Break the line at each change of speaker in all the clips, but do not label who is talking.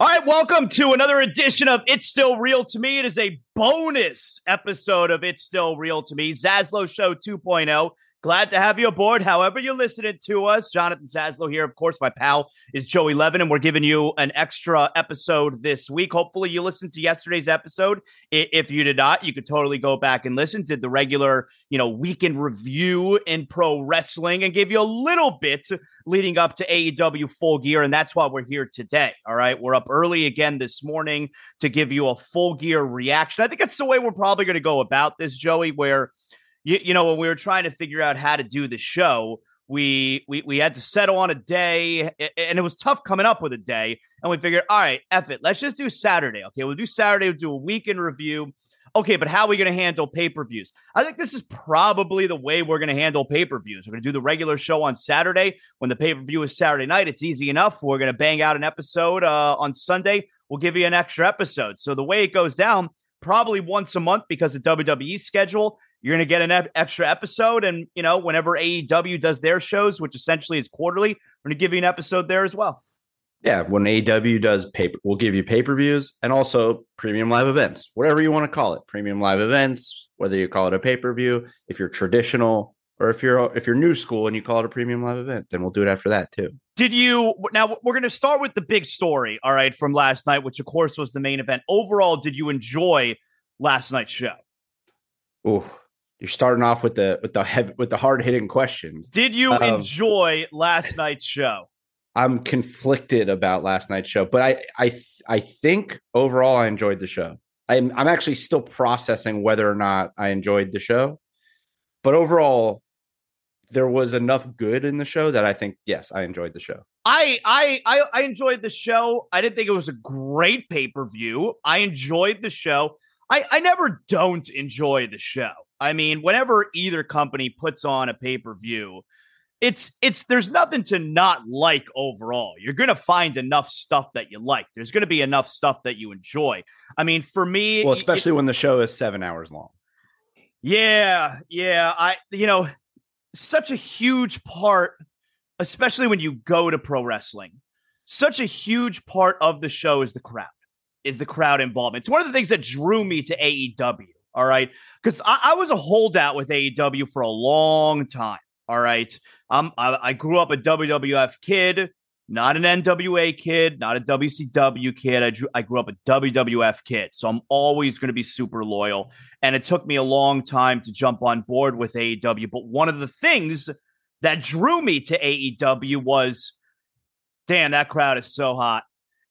All right, welcome to another edition of It's Still Real to Me. It is a bonus episode of It's Still Real to Me, Zaslow Show 2.0. Glad to have you aboard. However, you're listening to us, Jonathan Zaslow here. Of course, my pal is Joey Levin, and we're giving you an extra episode this week. Hopefully, you listened to yesterday's episode. If you did not, you could totally go back and listen. Did the regular, you know, weekend review in pro wrestling and gave you a little bit leading up to AEW Full Gear, and that's why we're here today. All right, we're up early again this morning to give you a Full Gear reaction. I think that's the way we're probably going to go about this, Joey. Where you, you know, when we were trying to figure out how to do the show, we, we we had to settle on a day, and it was tough coming up with a day. And we figured, all right, F it, let's just do Saturday. Okay, we'll do Saturday. We'll do a weekend review. Okay, but how are we going to handle pay per views? I think this is probably the way we're going to handle pay per views. We're going to do the regular show on Saturday. When the pay per view is Saturday night, it's easy enough. We're going to bang out an episode uh, on Sunday. We'll give you an extra episode. So the way it goes down, probably once a month because of WWE schedule. You're going to get an extra episode. And, you know, whenever AEW does their shows, which essentially is quarterly, we're going to give you an episode there as well.
Yeah. When AEW does paper, we'll give you pay per views and also premium live events, whatever you want to call it. Premium live events, whether you call it a pay per view, if you're traditional, or if you're if you're new school and you call it a premium live event, then we'll do it after that too.
Did you now we're going to start with the big story, all right, from last night, which of course was the main event. Overall, did you enjoy last night's show?
Oh, you're starting off with the with the heavy, with the hard hitting questions.
Did you um, enjoy last night's show?
I'm conflicted about last night's show, but I I I think overall I enjoyed the show. I'm I'm actually still processing whether or not I enjoyed the show, but overall there was enough good in the show that I think yes I enjoyed the show.
I I I, I enjoyed the show. I didn't think it was a great pay per view. I enjoyed the show. I I never don't enjoy the show. I mean, whenever either company puts on a pay per view, it's it's there's nothing to not like overall. You're gonna find enough stuff that you like. There's gonna be enough stuff that you enjoy. I mean, for me,
well, especially it, when the show is seven hours long.
Yeah, yeah. I you know, such a huge part, especially when you go to pro wrestling. Such a huge part of the show is the crowd, is the crowd involvement. It's one of the things that drew me to AEW all right. Because I, I, was a holdout with AEW for a long time. All right. Um, I, I grew up a WWF kid. not an NWA kid, not a WCW kid. I, drew, I grew up a WWF kid. So I'm always going to be super loyal. And it took me a long time to jump on board with AEW. But one of the things that drew me to AEW was, damn, that crowd is so hot.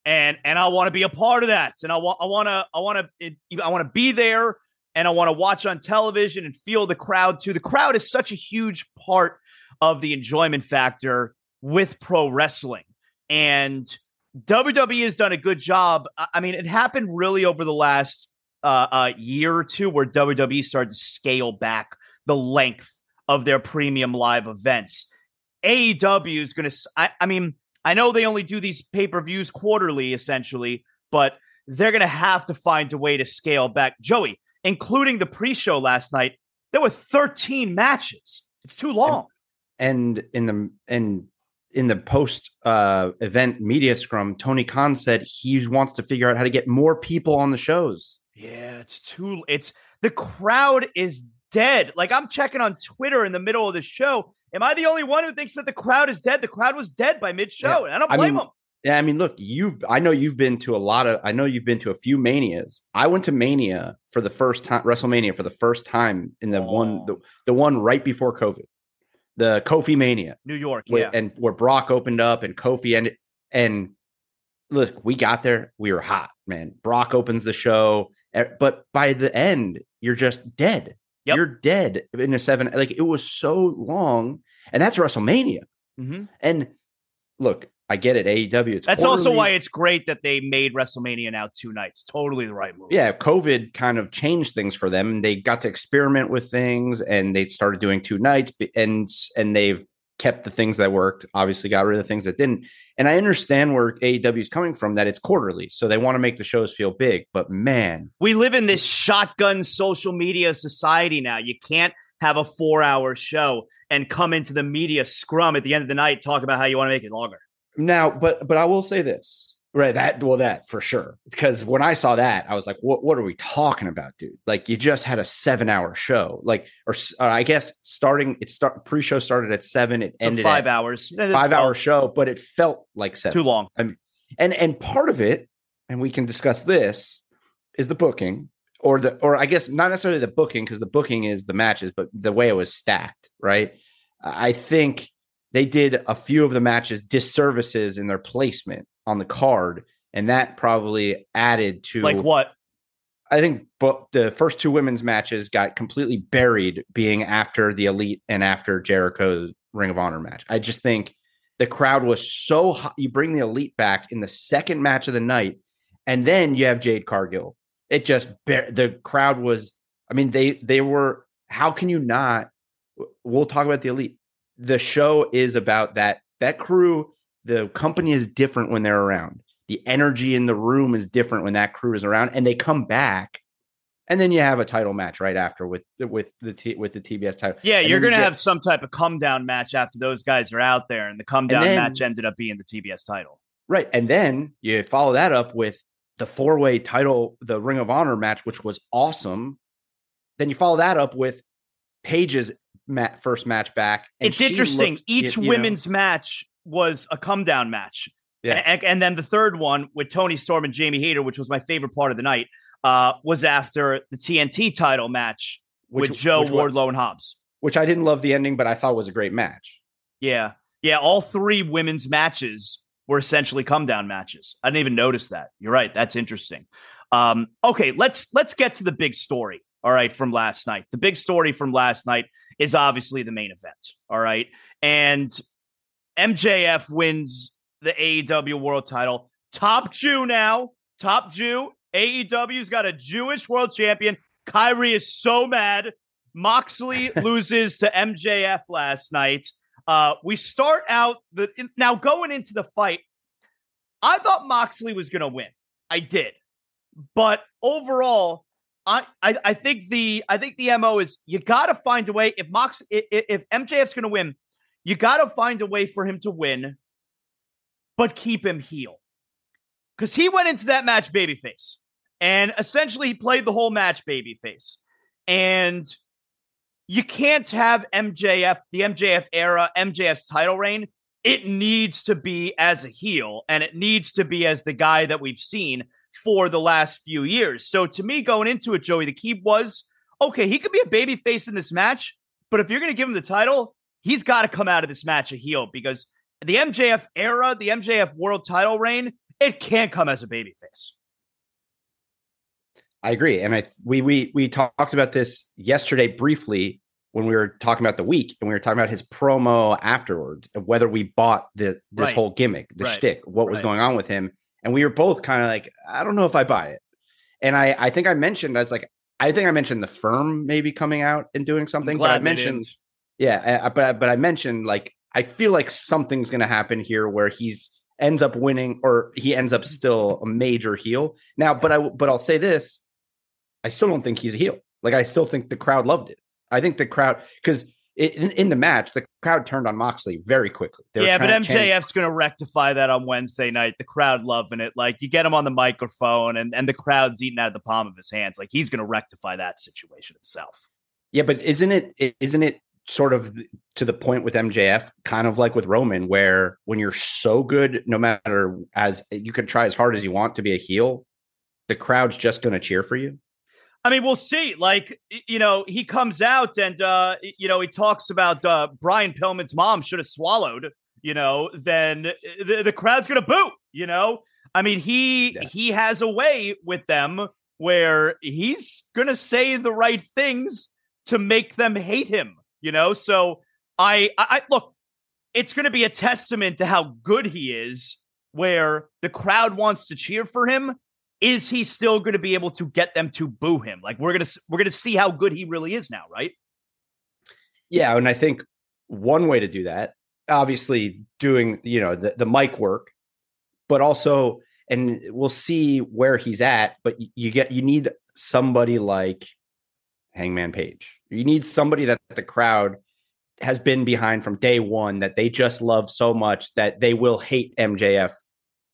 And and I want to be a part of that. And I want I want to I want to I want to be there and I want to watch on television and feel the crowd too. The crowd is such a huge part of the enjoyment factor with pro wrestling. And WWE has done a good job. I mean, it happened really over the last uh, uh, year or two where WWE started to scale back the length of their premium live events. AEW is going to, I mean, I know they only do these pay per views quarterly, essentially, but they're going to have to find a way to scale back. Joey, including the pre show last night, there were 13 matches. It's too long.
And, and in the, and in the post uh, event media scrum, Tony Khan said he wants to figure out how to get more people on the shows.
Yeah, it's too. It's the crowd is dead. Like I'm checking on Twitter in the middle of the show. Am I the only one who thinks that the crowd is dead? The crowd was dead by mid show, yeah. and I don't blame I
mean,
them.
Yeah, I mean, look, you've I know you've been to a lot of I know you've been to a few manias. I went to Mania for the first time, WrestleMania for the first time in the oh. one the, the one right before COVID the Kofi Mania,
New York, where, yeah,
and where Brock opened up and Kofi ended. And look, we got there, we were hot, man. Brock opens the show, eh, but by the end, you're just dead. Yep. You're dead in a seven. Like it was so long, and that's WrestleMania. Mm-hmm. And look, I get it. AEW. It's
That's quarterly. also why it's great that they made WrestleMania now two nights. Totally the right move.
Yeah, COVID kind of changed things for them. They got to experiment with things, and they started doing two nights, and and they've kept the things that worked. Obviously, got rid of the things that didn't. And I understand where AEW is coming from. That it's quarterly, so they want to make the shows feel big. But man,
we live in this shotgun social media society now. You can't have a four-hour show and come into the media scrum at the end of the night talk about how you want to make it longer.
Now, but but I will say this, right? That well, that for sure. Because when I saw that, I was like, "What? What are we talking about, dude? Like, you just had a seven-hour show, like, or uh, I guess starting it start pre-show started at seven, it so ended
five hours,
five-hour show, but it felt like seven.
Too long.
I mean, and and part of it, and we can discuss this, is the booking or the or I guess not necessarily the booking because the booking is the matches, but the way it was stacked, right? I think they did a few of the matches disservices in their placement on the card, and that probably added to
like what
I think. But the first two women's matches got completely buried, being after the elite and after Jericho's Ring of Honor match. I just think the crowd was so hot. You bring the elite back in the second match of the night, and then you have Jade Cargill. It just the crowd was. I mean, they they were. How can you not? We'll talk about the elite the show is about that that crew the company is different when they're around the energy in the room is different when that crew is around and they come back and then you have a title match right after with with the T, with the TBS title.
Yeah, and you're gonna have some type of come down match after those guys are out there, and the come down then, match ended up being the TBS title.
Right, and then you follow that up with the four way title, the Ring of Honor match, which was awesome. Then you follow that up with Paige's mat, first match back.
it's interesting. Looked, Each you, you women's know. match was a come down match. Yeah. And, and, then the third one with Toni Storm and Jamie Hayter, which was my favorite part of the night, uh, was after the TNT title match which, with Joe which Wardlow and Hobbs.
Which I didn't love the ending, but I thought was a great match.
Yeah. Yeah. All three women's matches were essentially come down matches. I didn't even notice that. You're right. That's interesting. Um, okay, let's let's get to the big story. All right, from last night. The big story from last night is obviously the main event. All right. And MJF wins the AEW world title. Top Jew now. Top Jew. AEW's got a Jewish world champion. Kyrie is so mad. Moxley loses to MJF last night. Uh, we start out the now going into the fight. I thought Moxley was going to win. I did. But overall, I, I, think the I think the mo is you got to find a way. If Mox if, if MJF's going to win, you got to find a way for him to win, but keep him heel. Because he went into that match babyface and essentially he played the whole match babyface, and you can't have MJF the MJF era MJF's title reign. It needs to be as a heel and it needs to be as the guy that we've seen for the last few years. So to me, going into it, Joey, the key was okay, he could be a baby face in this match, but if you're going to give him the title, he's got to come out of this match a heel because the MJF era, the MJF world title reign, it can't come as a baby face.
I agree, and I we we we talked about this yesterday briefly when we were talking about the week, and we were talking about his promo afterwards, whether we bought the this right. whole gimmick, the right. shtick, what right. was going on with him, and we were both kind of like, I don't know if I buy it, and I I think I mentioned I was like I think I mentioned the firm maybe coming out and doing something, but I mentioned yeah, I, but but I mentioned like I feel like something's going to happen here where he's ends up winning or he ends up still a major heel now. But I but I'll say this I still don't think he's a heel. Like I still think the crowd loved it. I think the crowd because in, in, the match the crowd turned on Moxley very quickly.
yeah, but MJF's going to rectify that on Wednesday night. The crowd loving it. Like you get him on the microphone and and the crowd's eating out of the palm of his hands. Like he's going to rectify that situation himself.
Yeah, but isn't it isn't it sort of to the point with MJF, kind of like with Roman, where when you're so good, no matter as you can try as hard as you want to be a heel, the crowd's just going to cheer for you.
I mean, we'll see. Like, you know, he comes out and, uh, you know, he talks about uh, Brian Pillman's mom should have swallowed, you know, then the, the crowd's going to boo, you know? I mean, he yeah. he has a way with them where he's going to say the right things to make them hate him, you know? So I, I, I look, it's going to be a testament to how good he is where the crowd wants to cheer for him is he still going to be able to get them to boo him? Like we're going to we're going to see how good he really is now, right?
Yeah, and I think one way to do that, obviously doing, you know, the the mic work, but also and we'll see where he's at, but you get you need somebody like Hangman Page. You need somebody that the crowd has been behind from day one that they just love so much that they will hate MJF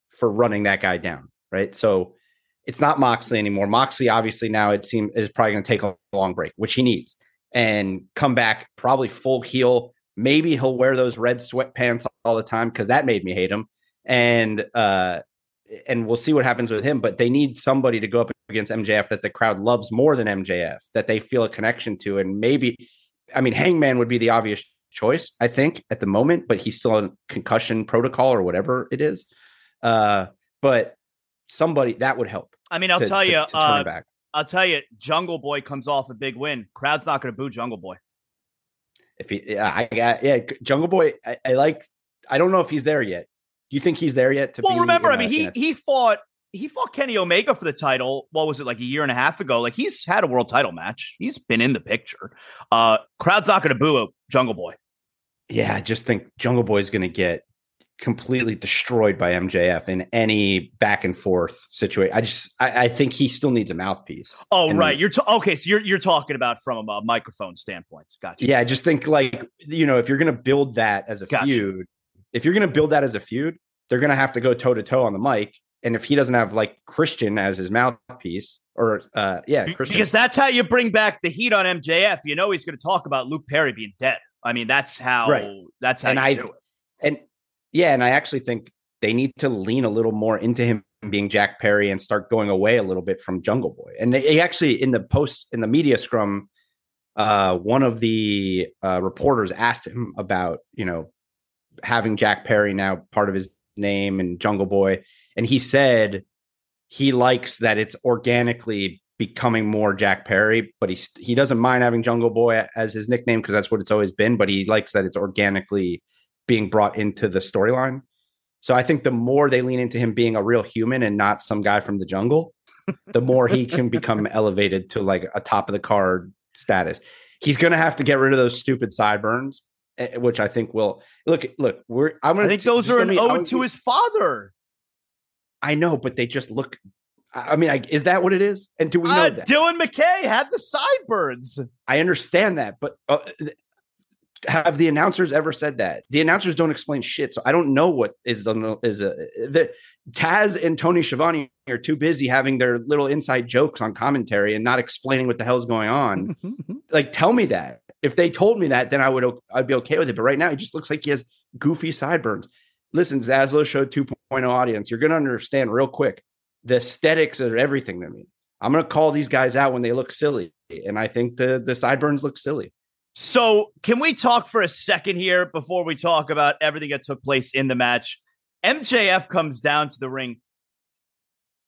for running that guy down, right? So it's not Moxley anymore. Moxley, obviously, now it seems is probably going to take a long break, which he needs, and come back probably full heel. Maybe he'll wear those red sweatpants all the time because that made me hate him. And uh, and we'll see what happens with him. But they need somebody to go up against MJF that the crowd loves more than MJF, that they feel a connection to, and maybe, I mean, Hangman would be the obvious choice, I think, at the moment, but he's still on concussion protocol or whatever it is. Uh, but somebody that would help.
I mean, I'll to, tell to, you, to uh, I'll tell you, Jungle Boy comes off a big win. Crowd's not going to boo Jungle Boy.
If he, yeah, I got, yeah, Jungle Boy. I, I, like. I don't know if he's there yet. Do you think he's there yet?
To well, remember, I mean, he a, he fought he fought Kenny Omega for the title. What was it like a year and a half ago? Like he's had a world title match. He's been in the picture. Uh, crowd's not going to boo a Jungle Boy.
Yeah, I just think Jungle Boy is going to get completely destroyed by MJF in any back and forth situation. I just I, I think he still needs a mouthpiece.
Oh and right, you're t- okay. So you're you're talking about from a microphone standpoint. Gotcha.
Yeah, I just think like you know if you're going to build that as a gotcha. feud, if you're going to build that as a feud, they're going to have to go toe to toe on the mic. And if he doesn't have like Christian as his mouthpiece, or uh yeah, Christian.
because that's how you bring back the heat on MJF. You know he's going to talk about Luke Perry being dead. I mean that's how right. that's how and I, do it.
And yeah, and I actually think they need to lean a little more into him being Jack Perry and start going away a little bit from Jungle Boy. And they, actually in the post in the media scrum, uh, one of the uh, reporters asked him about you know having Jack Perry now part of his name and Jungle Boy, and he said he likes that it's organically becoming more Jack Perry, but he he doesn't mind having Jungle Boy as his nickname because that's what it's always been. But he likes that it's organically being brought into the storyline. So I think the more they lean into him being a real human and not some guy from the jungle, the more he can become elevated to like a top of the card status. He's going to have to get rid of those stupid sideburns, eh, which I think will look. Look, we're. I'm going
to think those are an me, ode to his father.
I know, but they just look. I mean, I, is that what it is? And do we know uh, that
Dylan McKay had the sideburns?
I understand that, but uh, have the announcers ever said that? The announcers don't explain shit, so I don't know what is the is a the Taz and Tony Schiavone are too busy having their little inside jokes on commentary and not explaining what the hell's going on. like, tell me that. If they told me that, then I would I'd be okay with it. But right now, he just looks like he has goofy sideburns. Listen, Zaslow showed 2.0 audience. You're going to understand real quick the aesthetics are everything to me. I'm going to call these guys out when they look silly, and I think the the sideburns look silly.
So, can we talk for a second here before we talk about everything that took place in the match? MJF comes down to the ring.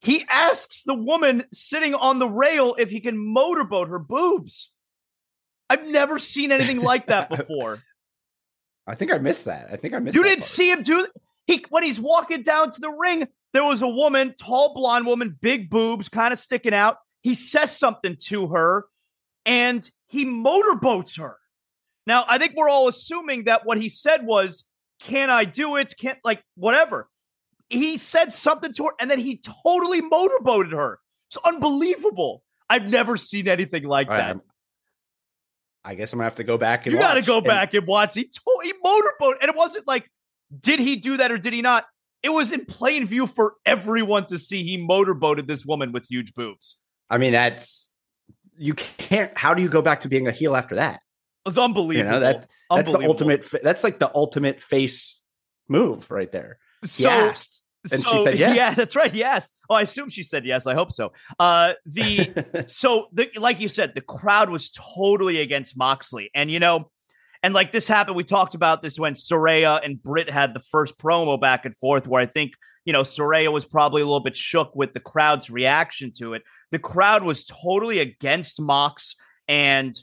He asks the woman sitting on the rail if he can motorboat her boobs. I've never seen anything like that before.
I think I missed that. I think I missed.
You didn't part. see him do he when he's walking down to the ring. There was a woman, tall blonde woman, big boobs, kind of sticking out. He says something to her, and he motorboats her. Now, I think we're all assuming that what he said was, Can I do it? Can't, like, whatever. He said something to her, and then he totally motorboated her. It's unbelievable. I've never seen anything like that.
Right, I guess I'm gonna have to go back and
you
got
to go and- back and watch. He told, he motorboat, and it wasn't like did he do that or did he not? It was in plain view for everyone to see. He motorboated this woman with huge boobs.
I mean, that's you can't. How do you go back to being a heel after that? It
was unbelievable.
You know, that that's the ultimate. That's like the ultimate face move right there.
So, and so, she said yes. Yeah, that's right. Yes. Oh, I assume she said yes. I hope so. Uh, the so the like you said, the crowd was totally against Moxley, and you know, and like this happened. We talked about this when Saraya and Britt had the first promo back and forth, where I think you know Saraya was probably a little bit shook with the crowd's reaction to it the crowd was totally against Mox, and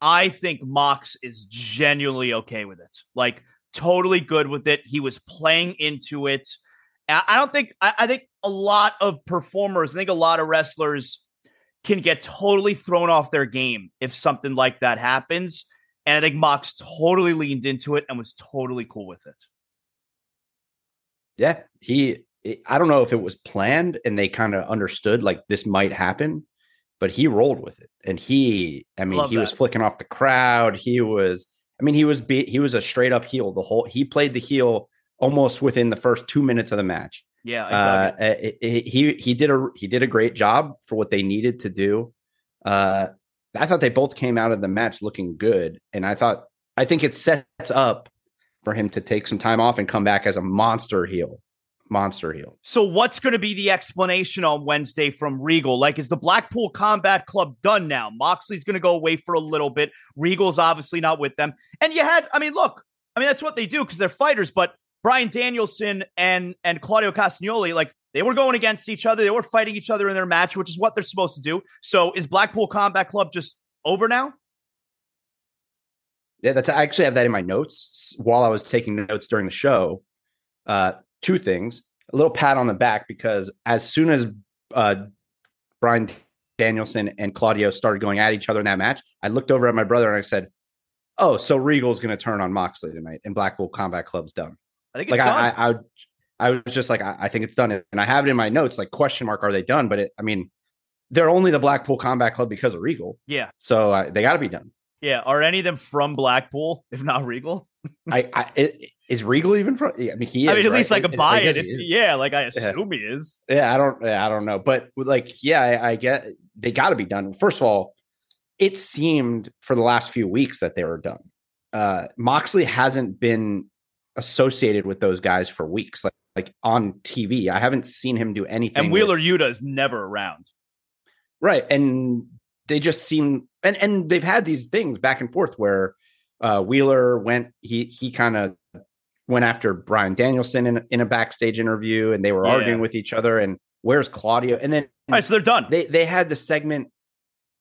I think Mox is genuinely okay with it. Like totally good with it. He was playing into it. I don't think I, I think a lot of performers, I think a lot of wrestlers can get totally thrown off their game if something like that happens. And I think Mox totally leaned into it and was totally cool with it.
Yeah, he I don't know if it was planned and they kind of understood like this might happen, but he rolled with it. And he, I mean, Love he that. was flicking off the crowd. He was, I mean, he was be, he was a straight up heel the whole. He played the heel almost within the first two minutes of the match.
Yeah, uh,
it, it, he he did a he did a great job for what they needed to do. Uh, I thought they both came out of the match looking good, and I thought I think it sets up for him to take some time off and come back as a monster heel monster heel.
So, what's going to be the explanation on Wednesday from Regal? Like, is the Blackpool Combat Club done now? Moxley's going to go away for a little bit. Regal's obviously not with them. And you had, I mean, look, I mean, that's what they do because they're fighters, but Bryan Danielson and and Claudio Castagnoli, like they were going against each other. They were fighting each other in their match, which is what they're supposed to do. So is Blackpool Combat Club just over now?
Yeah, that's I actually have that in my notes while I was taking notes during the show. Uh, two things a little pat on the back because as soon as uh, Bryan Danielson and Claudio started going at each other in that match, I looked over at my brother and I said, "Oh, so Regal's going to turn on Moxley tonight, and Blackpool Combat Club's done."
I think
like
I,
I, I, I, was just like, I, I, think it's done, and I have it in my notes like question mark, are they done? But it, I mean, they're only the Blackpool Combat Club because of Regal.
Yeah,
so uh, they got to be done.
Yeah, are any of them from Blackpool, if not Regal?
I, I it, is Regal even from? I mean, he.
Is,
I mean,
at
right?
least like a buy it. yeah, like I assume
yeah.
he is.
Yeah, I don't. Yeah, I don't know, but like, yeah, I, I get they got to be done. First of all, it seemed for the last few weeks that they were done. Uh, Moxley hasn't been associated with those guys for weeks, like like on TV. I haven't seen him do anything.
And Wheeler with, Yuta is never around.
Right, and they just seem and and they've had these things back and forth where uh, Wheeler went he he kind of went after Bryan Danielson in, in a backstage interview and they were yeah. arguing with each other and where's Claudio? And then
all right so they're done.
they they had the segment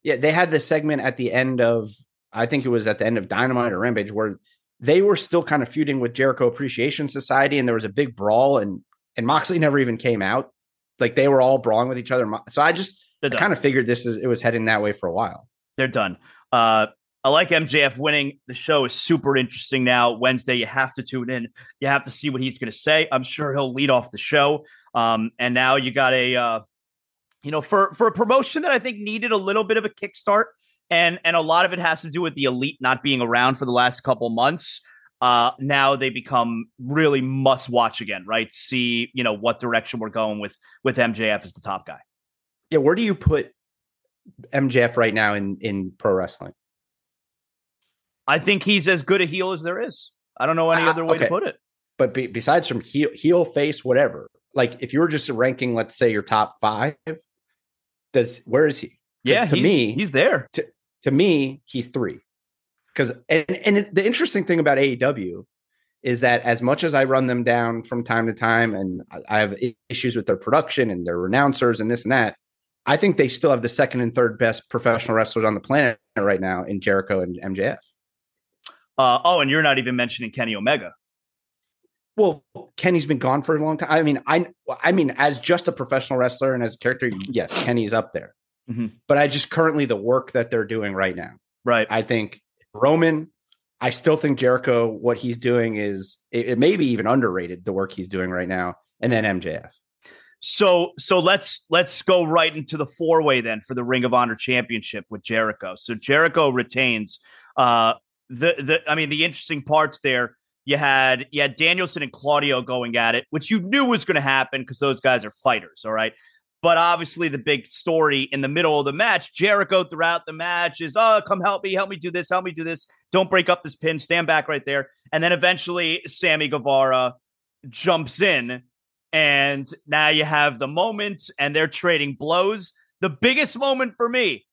yeah they had the segment at the end of I think it was at the end of Dynamite or Rampage where they were still kind of feuding with Jericho Appreciation Society and there was a big brawl and and Moxley never even came out. Like they were all brawling with each other. So I just I kind of figured this is it was heading that way for a while
they're done uh I like MJF winning. The show is super interesting now. Wednesday, you have to tune in. You have to see what he's going to say. I'm sure he'll lead off the show. Um, and now you got a, uh, you know, for for a promotion that I think needed a little bit of a kickstart. and and a lot of it has to do with the elite not being around for the last couple months. Uh, now they become really must watch again, right? See, you know what direction we're going with with MJF as the top guy.
Yeah, where do you put MJF right now in in pro wrestling?
I think he's as good a heel as there is. I don't know any uh, other way okay. to put it.
But be, besides from heel, heel, face, whatever, like if you were just ranking, let's say your top five, does where is he?
Yeah, to me, he's there.
To, to me, he's three. Because and and the interesting thing about AEW is that as much as I run them down from time to time, and I have issues with their production and their announcers and this and that, I think they still have the second and third best professional wrestlers on the planet right now in Jericho and MJF.
Uh, oh, and you're not even mentioning Kenny Omega.
Well, Kenny's been gone for a long time. I mean, I I mean, as just a professional wrestler and as a character, yes, Kenny's up there. Mm-hmm. But I just currently the work that they're doing right now.
Right.
I think Roman, I still think Jericho, what he's doing is it, it may be even underrated, the work he's doing right now. And then MJF.
So so let's let's go right into the four way then for the Ring of Honor Championship with Jericho. So Jericho retains. Uh, the the I mean the interesting parts there you had you had Danielson and Claudio going at it, which you knew was going to happen because those guys are fighters, all right. But obviously, the big story in the middle of the match, Jericho throughout the match is, oh, come help me, help me do this, help me do this. Don't break up this pin, stand back right there. And then eventually, Sammy Guevara jumps in, and now you have the moment, and they're trading blows. The biggest moment for me,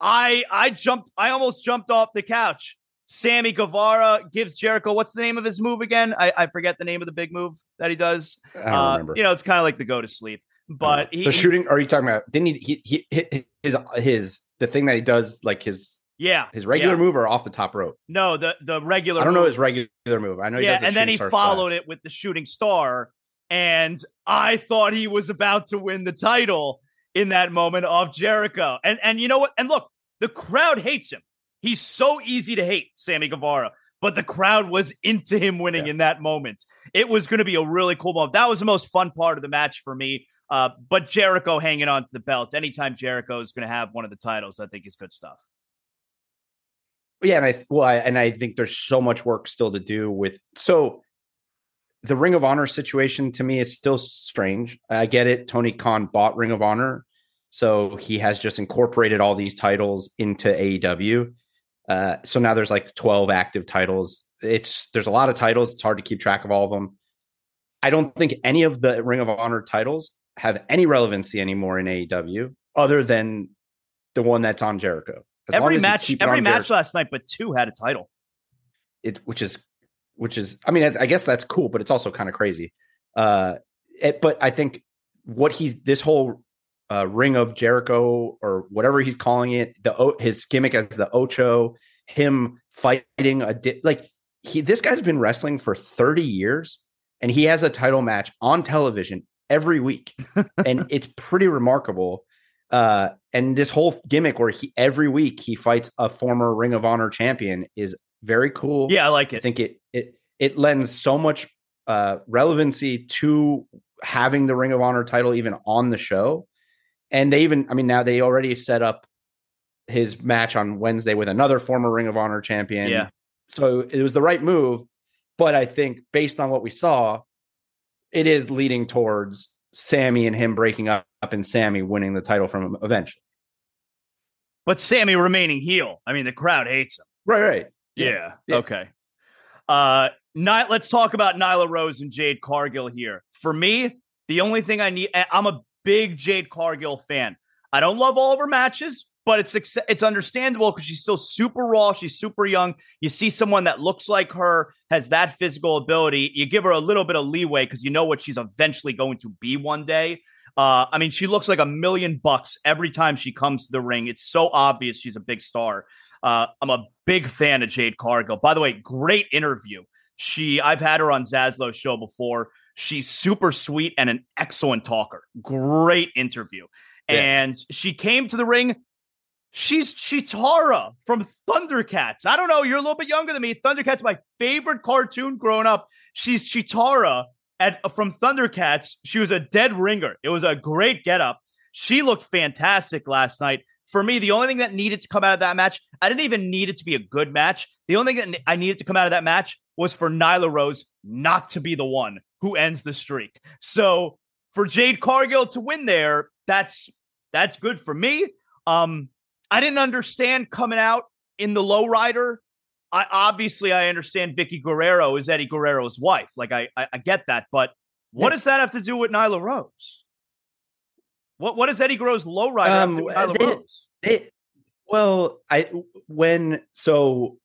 I I jumped, I almost jumped off the couch Sammy Guevara gives Jericho. What's the name of his move again? I, I forget the name of the big move that he does.
I don't uh, remember.
You know, it's kind of like the go to sleep. But
he, the shooting. Are you talking about? Didn't he, he, he? His his the thing that he does like his
yeah
his regular
yeah.
move or off the top rope.
No, the the regular.
I don't
move.
know his regular move. I know.
Yeah, and then he followed it with the shooting star, and I thought he was about to win the title in that moment of Jericho. And and you know what? And look, the crowd hates him. He's so easy to hate, Sammy Guevara, but the crowd was into him winning yeah. in that moment. It was going to be a really cool moment. That was the most fun part of the match for me. Uh, but Jericho hanging on to the belt. Anytime Jericho is going to have one of the titles, I think is good stuff.
Yeah, and I well, I, and I think there's so much work still to do with so the Ring of Honor situation to me is still strange. I get it. Tony Khan bought Ring of Honor, so he has just incorporated all these titles into AEW. Uh, so now there's like 12 active titles. It's there's a lot of titles. It's hard to keep track of all of them. I don't think any of the Ring of Honor titles have any relevancy anymore in AEW other than the one that's on Jericho.
As every match, every match Jericho, last night, but two had a title.
It, which is, which is, I mean, I guess that's cool, but it's also kind of crazy. Uh, it, but I think what he's this whole uh, Ring of Jericho or whatever he's calling it, the his gimmick as the Ocho, him fighting a di- like he this guy's been wrestling for 30 years and he has a title match on television every week. and it's pretty remarkable. Uh, and this whole gimmick where he every week he fights a former Ring of Honor champion is very cool.
Yeah, I like it.
I think it it it lends so much uh relevancy to having the Ring of Honor title even on the show and they even, I mean, now they already set up his match on Wednesday with another former Ring of Honor champion.
Yeah.
So it was the right move. But I think based on what we saw, it is leading towards Sammy and him breaking up and Sammy winning the title from him eventually.
But Sammy remaining heel. I mean, the crowd hates him.
Right, right.
Yeah. yeah. Okay. Uh, let's talk about Nyla Rose and Jade Cargill here. For me, the only thing I need, I'm a big Jade Cargill fan. I don't love all of her matches, but it's it's understandable because she's still super raw. She's super young. You see someone that looks like her, has that physical ability. You give her a little bit of leeway because you know what she's eventually going to be one day. Uh, I mean, she looks like a million bucks every time she comes to the ring. It's so obvious she's a big star. Uh, I'm a big fan of Jade Cargill. By the way, great interview. She, I've had her on Zaslow's show before. She's super sweet and an excellent talker. Great interview. Yeah. And she came to the ring. She's Cheetara from Thundercats. I don't know. You're a little bit younger than me. Thundercats, my favorite cartoon growing up. She's Cheetara at from Thundercats. She was a dead ringer. It was a great getup. She looked fantastic last night. For me, the only thing that needed to come out of that match, I didn't even need it to be a good match. The only thing that I needed to come out of that match was for Nyla Rose not to be the one who ends the streak. So for Jade Cargill to win there, that's that's good for me. Um, I didn't understand coming out in the lowrider. I obviously I understand Vickie Guerrero is Eddie Guerrero's wife. Like I I, I get that, but what yeah. does that have to do with Nyla Rose? What what does Eddie Guerrero's lowrider um, have to do with Nyla they, Rose?
They, well, I when so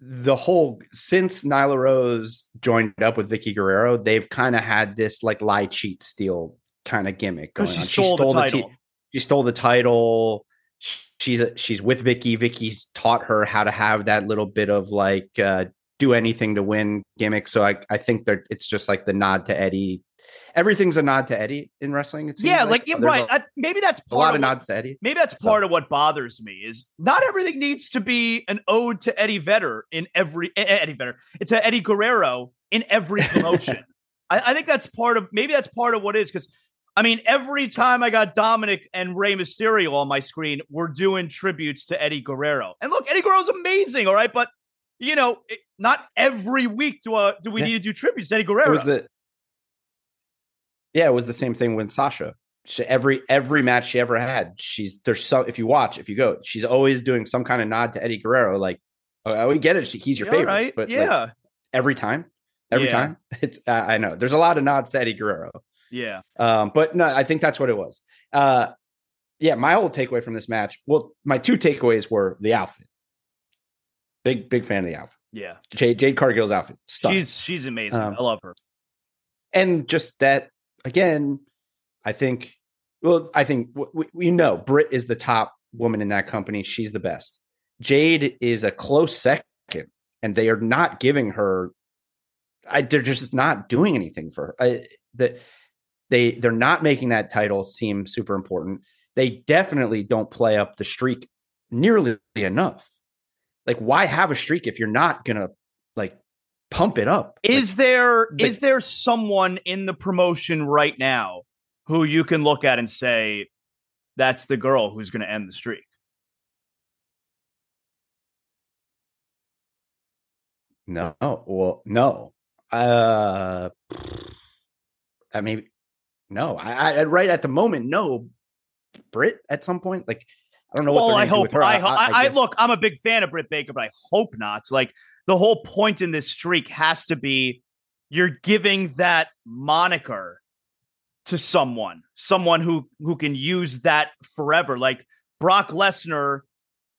the whole since Nyla Rose joined up with Vickie Guerrero, they've kind of had this like lie, cheat, steal kind of gimmick going
she on. Stole she stole the, the title. T-
she stole the title. She's a, she's with Vicky. Vickie taught her how to have that little bit of like uh, do anything to win gimmick. So I I think that it's just like the nod to Eddie everything's a nod to Eddie in wrestling.
Yeah, like, like right. A, I, maybe that's
a lot of, of nods to Eddie.
Maybe that's part so. of what bothers me is not everything needs to be an ode to Eddie Vedder in every Eddie Vedder. It's a Eddie Guerrero in every promotion. I, I, think that's part of maybe that's part of what is because I mean every time I got Dominik and Rey Mysterio on my screen, we're doing tributes to Eddie Guerrero. And look, Eddie Guerrero's amazing, all right, but you know, it, not every week do uh, do we yeah. need to do tributes to Eddie Guerrero.
It was the yeah, it was the same thing with Sasha. She, every every match she ever had, she's there's so if you watch, if you go, she's always doing some kind of nod to Eddie Guerrero. Like, oh, we get it, she, he's your favorite,
right?
but
yeah,
like, every time, every
yeah.
time, it's uh, I know there's a lot of nods to Eddie Guerrero.
Yeah,
um, but no, I think that's what it was. Uh, yeah, my whole takeaway from this match, well, my two takeaways were the outfit. Big big fan of the outfit.
Yeah,
Jade, Jade Cargill's outfit. Stunning.
She's she's amazing. Um, I love her.
And just that again, I think, well, I think we, we know Britt is the top woman in that company. She's the best. Jade is a close second, and they are not giving her. I, they're just not doing anything for her. I, the, they they're not making that title seem super important. They definitely don't play up the streak nearly enough. Like, why have a streak if you're not gonna like pump it up.
Is like, there the, is there someone in the promotion right now who you can look at and say that's the girl who's going to end the streak?
No. Well, no. Uh I mean no. I, I right at the moment no. Britt at some point like I don't know
well, I hope. I, I, I, I, look. I'm a big fan of Britt Baker, but I hope not. Like the whole point in this streak has to be you're giving that moniker to someone, someone who who can use that forever. Like Brock Lesnar,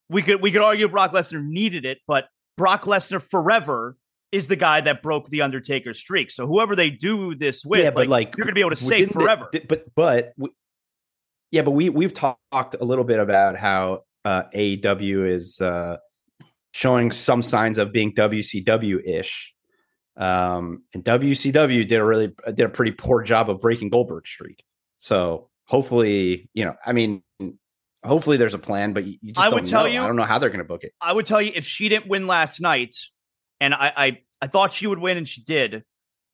we could we could argue Brock Lesnar needed it, but Brock Lesnar forever is the guy that broke the Undertaker streak. So whoever they do this with, yeah, but like, like you're gonna be able to say forever.
The, but but we, yeah, but we we've talked a little bit about how uh, AEW is uh, showing some signs of being WCW ish. Um, and WCW did a really did a pretty poor job of breaking Goldberg's streak. So hopefully, you know, I mean, hopefully there's a plan, but you, just I would tell know. you, I don't know how they're going to book it.
I would tell you if she didn't win last night, and I, I I thought she would win, and she did.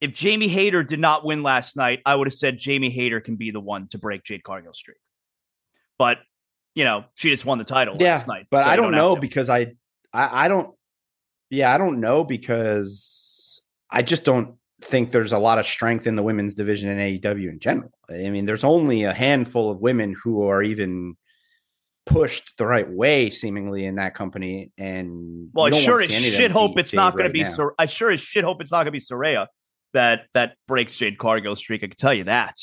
If Jamie Hayter did not win last night, I would have said Jamie Hayter can be the one to break Jade Cargill's streak. But you know, she just won the title yeah, last night.
But so I don't, don't know because I I, I don't. Yeah, I don't know because I just don't think there's a lot of strength in the women's division in AEW in general. I mean, there's only a handful of women who are even pushed the right way, seemingly in that company. And
well, I sure as shit hope it's not going right to be. Sor- I sure as shit hope it's not going to be Saraya that that breaks Jade Cargill's streak. I can tell you that.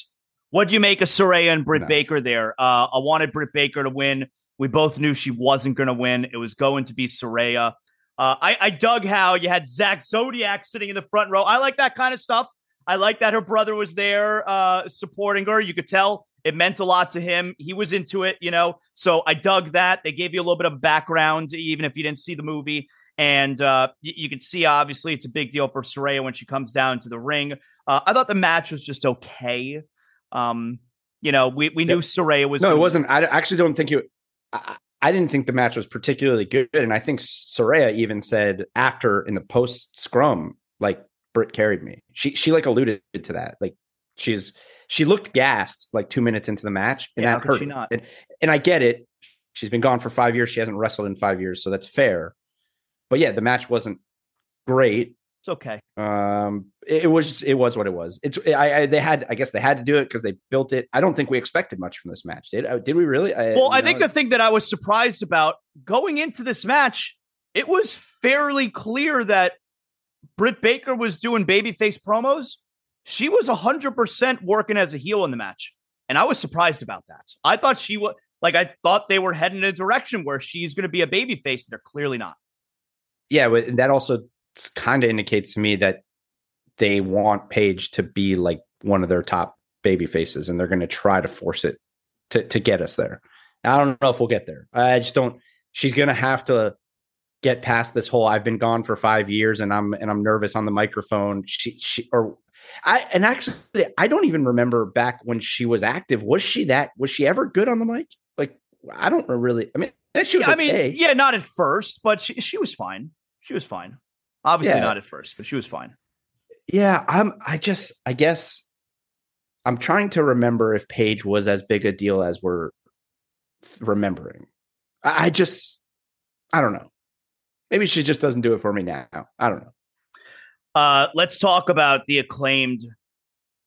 What do you make of Saraya and Britt no. Baker there? Uh, I wanted Britt Baker to win. We both knew she wasn't going to win. It was going to be Saraya. Uh, I, I dug how you had Zak Zodiac sitting in the front row. I like that kind of stuff. I like that her brother was there uh, supporting her. You could tell it meant a lot to him. He was into it, you know. So I dug that. They gave you a little bit of background, even if you didn't see the movie. And uh, you, you can see, obviously, it's a big deal for Saraya when she comes down to the ring. Uh, I thought the match was just okay. Um, you know, we, we knew Saraya was.
No, it wasn't. I actually don't think it. I, I didn't think the match was particularly good, and I think Saraya even said after in the post scrum, like Britt carried me. She she like alluded to that. Like she's she looked gassed like two minutes into the match, and
yeah,
that hurt.
She not?
And, and I get it. She's been gone for five years. She hasn't wrestled in five years, so that's fair. But yeah, the match wasn't great.
It's okay.
Um, it, it was it was what it was. It's I, I they had I guess they had to do it because they built it. I don't think we expected much from this match. Did uh, did we really? I,
well, I know, think the thing that I was surprised about going into this match, it was fairly clear that Britt Baker was doing babyface promos. She was hundred percent working as a heel in the match, and I was surprised about that. I thought she was like I thought they were heading in a direction where she's going to be a babyface. They're clearly not.
Yeah, but that also kind of indicates to me that they want Paige to be like one of their top baby faces, and they're going to try to force it to to get us there. I don't know if we'll get there. I just don't. She's going to have to get past this whole I've been gone for 5 years and I'm and I'm nervous on the microphone. She she or I and actually I don't even remember back when she was active. Was she that was she ever good on the mic? Like I don't really I mean she was
yeah,
okay.
I mean, yeah, not at first, but she she was fine. She was fine. Obviously yeah. not at first, but she was fine.
Yeah, I'm I just I guess I'm trying to remember if Paige was as big a deal as we're remembering. I, I just I don't know. Maybe she just doesn't do it for me now. I don't know.
Uh, let's talk about the acclaimed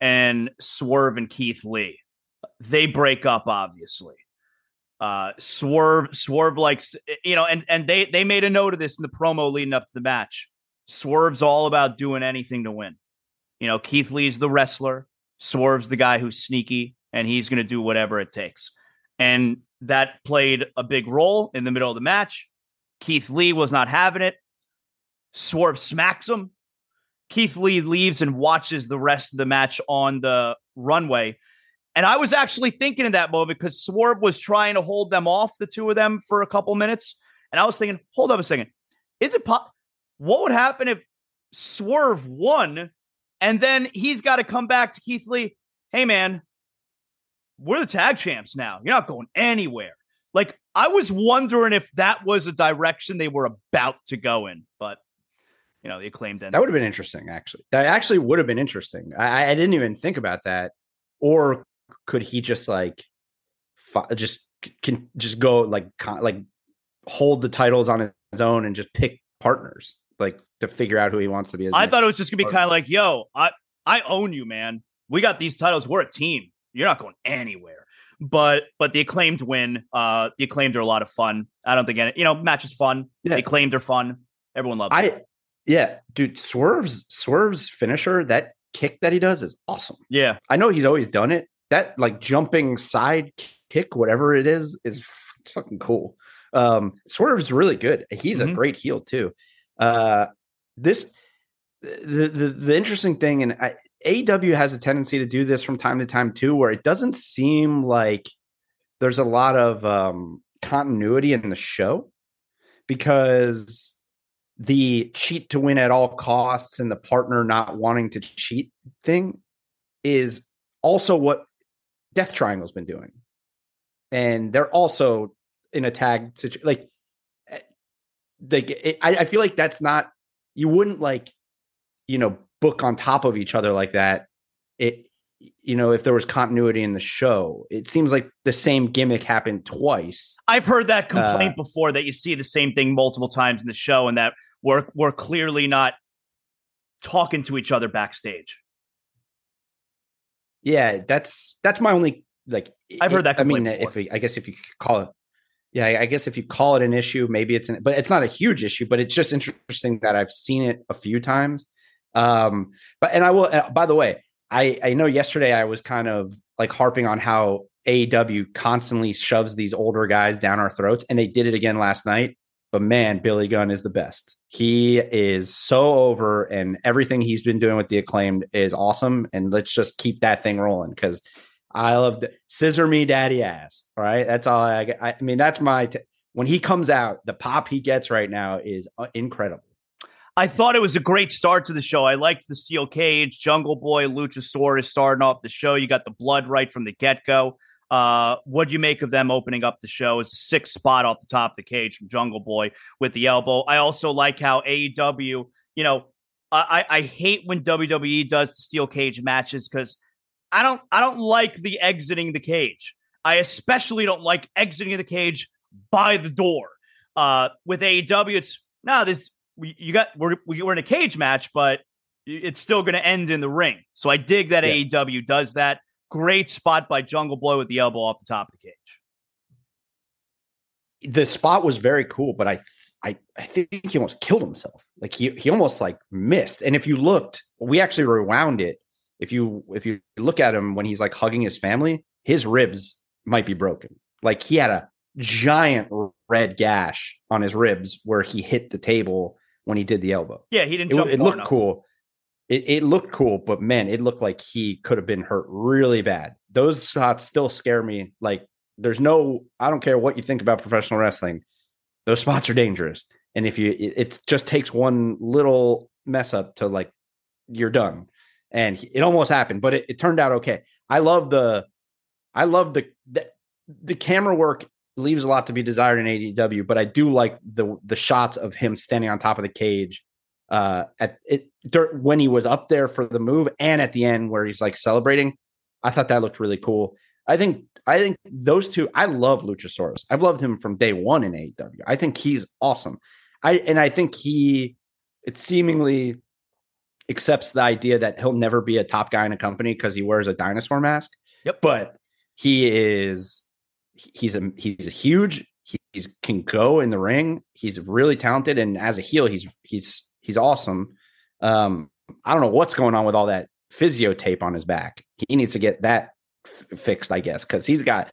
and Swerve and Keith Lee. They break up, obviously. Uh, Swerve, Swerve likes you know, and and they they made a note of this in the promo leading up to the match. Swerve's all about doing anything to win. You know, Keith Lee's the wrestler. Swerve's the guy who's sneaky and he's going to do whatever it takes. And that played a big role in the middle of the match. Keith Lee was not having it. Swerve smacks him. Keith Lee leaves and watches the rest of the match on the runway. And I was actually thinking in that moment because Swerve was trying to hold them off, the two of them, for a couple minutes. And I was thinking, hold up a second. Is it po- what would happen if Swerve won and then he's got to come back to Keith Lee? Hey, man, we're the tag champs now. You're not going anywhere. Like, I was wondering if that was a direction they were about to go in, but you know, the acclaimed
end. That would have been interesting, actually. That actually would have been interesting. I, I didn't even think about that. Or could he just like fi- just can just go like like hold the titles on his own and just pick partners? Like to figure out who he wants to be.
I thought it was just gonna be kind of like, yo, I I own you, man. We got these titles. We're a team. You're not going anywhere. But but the acclaimed win. Uh, the acclaimed are a lot of fun. I don't think any, you know match is fun. Yeah. The acclaimed are fun. Everyone loves.
I
it.
yeah, dude. Swerve's Swerve's finisher that kick that he does is awesome.
Yeah,
I know he's always done it. That like jumping side kick, whatever it is, is it's fucking cool. Um, Swerve's really good. He's mm-hmm. a great heel too. Uh, this the, the the interesting thing, and I, has a tendency to do this from time to time too, where it doesn't seem like there's a lot of um, continuity in the show because the cheat to win at all costs and the partner not wanting to cheat thing is also what Death Triangle's been doing. And they're also in a tag situation. Like like it, I, I feel like that's not you wouldn't like you know book on top of each other like that. It you know if there was continuity in the show. It seems like the same gimmick happened twice.
I've heard that complaint uh, before that you see the same thing multiple times in the show and that we're we're clearly not talking to each other backstage.
Yeah that's that's my only like
i've heard that
i mean before. if i guess if you call it yeah, I guess if you call it an issue, maybe it's an, but it's not a huge issue, but it's just interesting that I've seen it a few times. Um, but, and I will, uh, by the way, I, I know yesterday I was kind of like harping on how AEW constantly shoves these older guys down our throats, and they did it again last night. But man, Billy Gunn is the best. He is so over, and everything he's been doing with the acclaimed is awesome. And let's just keep that thing rolling because I love the scissor me daddy ass. Right. That's all I get. I, mean, that's my, t- when he comes out, the pop he gets right now is uh, incredible.
I thought it was a great start to the show. I liked the steel cage, Jungle Boy, Luchasaurus starting off the show. You got the blood right from the get go. Uh, what do you make of them opening up the show? It's a six spot off the top of the cage from Jungle Boy with the elbow. I also like how AEW, you know, I, I hate when WWE does the steel cage matches because I don't I don't like the exiting the cage. I especially don't like exiting the cage by the door. Uh, with AEW, it's no, this you got we're we're in a cage match, but it's still going to end in the ring. So I dig that yeah. AEW does that. Great spot by Jungle Boy with the elbow off the top of the cage.
The spot was very cool, but I I I think he almost killed himself. Like he he almost like missed. And if you looked, we actually rewound it. If you if you look at him when he's like hugging his family, his ribs might be broken. Like he had a giant red gash on his ribs where he hit the table when he did the elbow.
Yeah, he didn't.
It, it looked enough. cool. It, it, looked cool, but man, it looked like he could have been hurt really bad. Those shots still scare me. Like, there's no, I don't care what you think about professional wrestling. Those spots are dangerous, and if you, it, it just takes one little mess up to like, you're done. And it almost happened, but it, it turned out okay. I love the, I love the, the the camera work leaves a lot to be desired in AEW, but I do like the the shots of him standing on top of the cage uh at it when he was up there for the move and at the end where he's like celebrating. I thought that looked really cool. I think I think those two I love Luchasaurus. I've loved him from day 1 in AEW. I think he's awesome. I and I think he it seemingly accepts the idea that he'll never be a top guy in a company because he wears a dinosaur mask.
Yep.
But he is he's a he's a huge he's can go in the ring. He's really talented, and as a heel, he's he's he's awesome. Um, I don't know what's going on with all that physio tape on his back. He needs to get that f- fixed, I guess, because he's got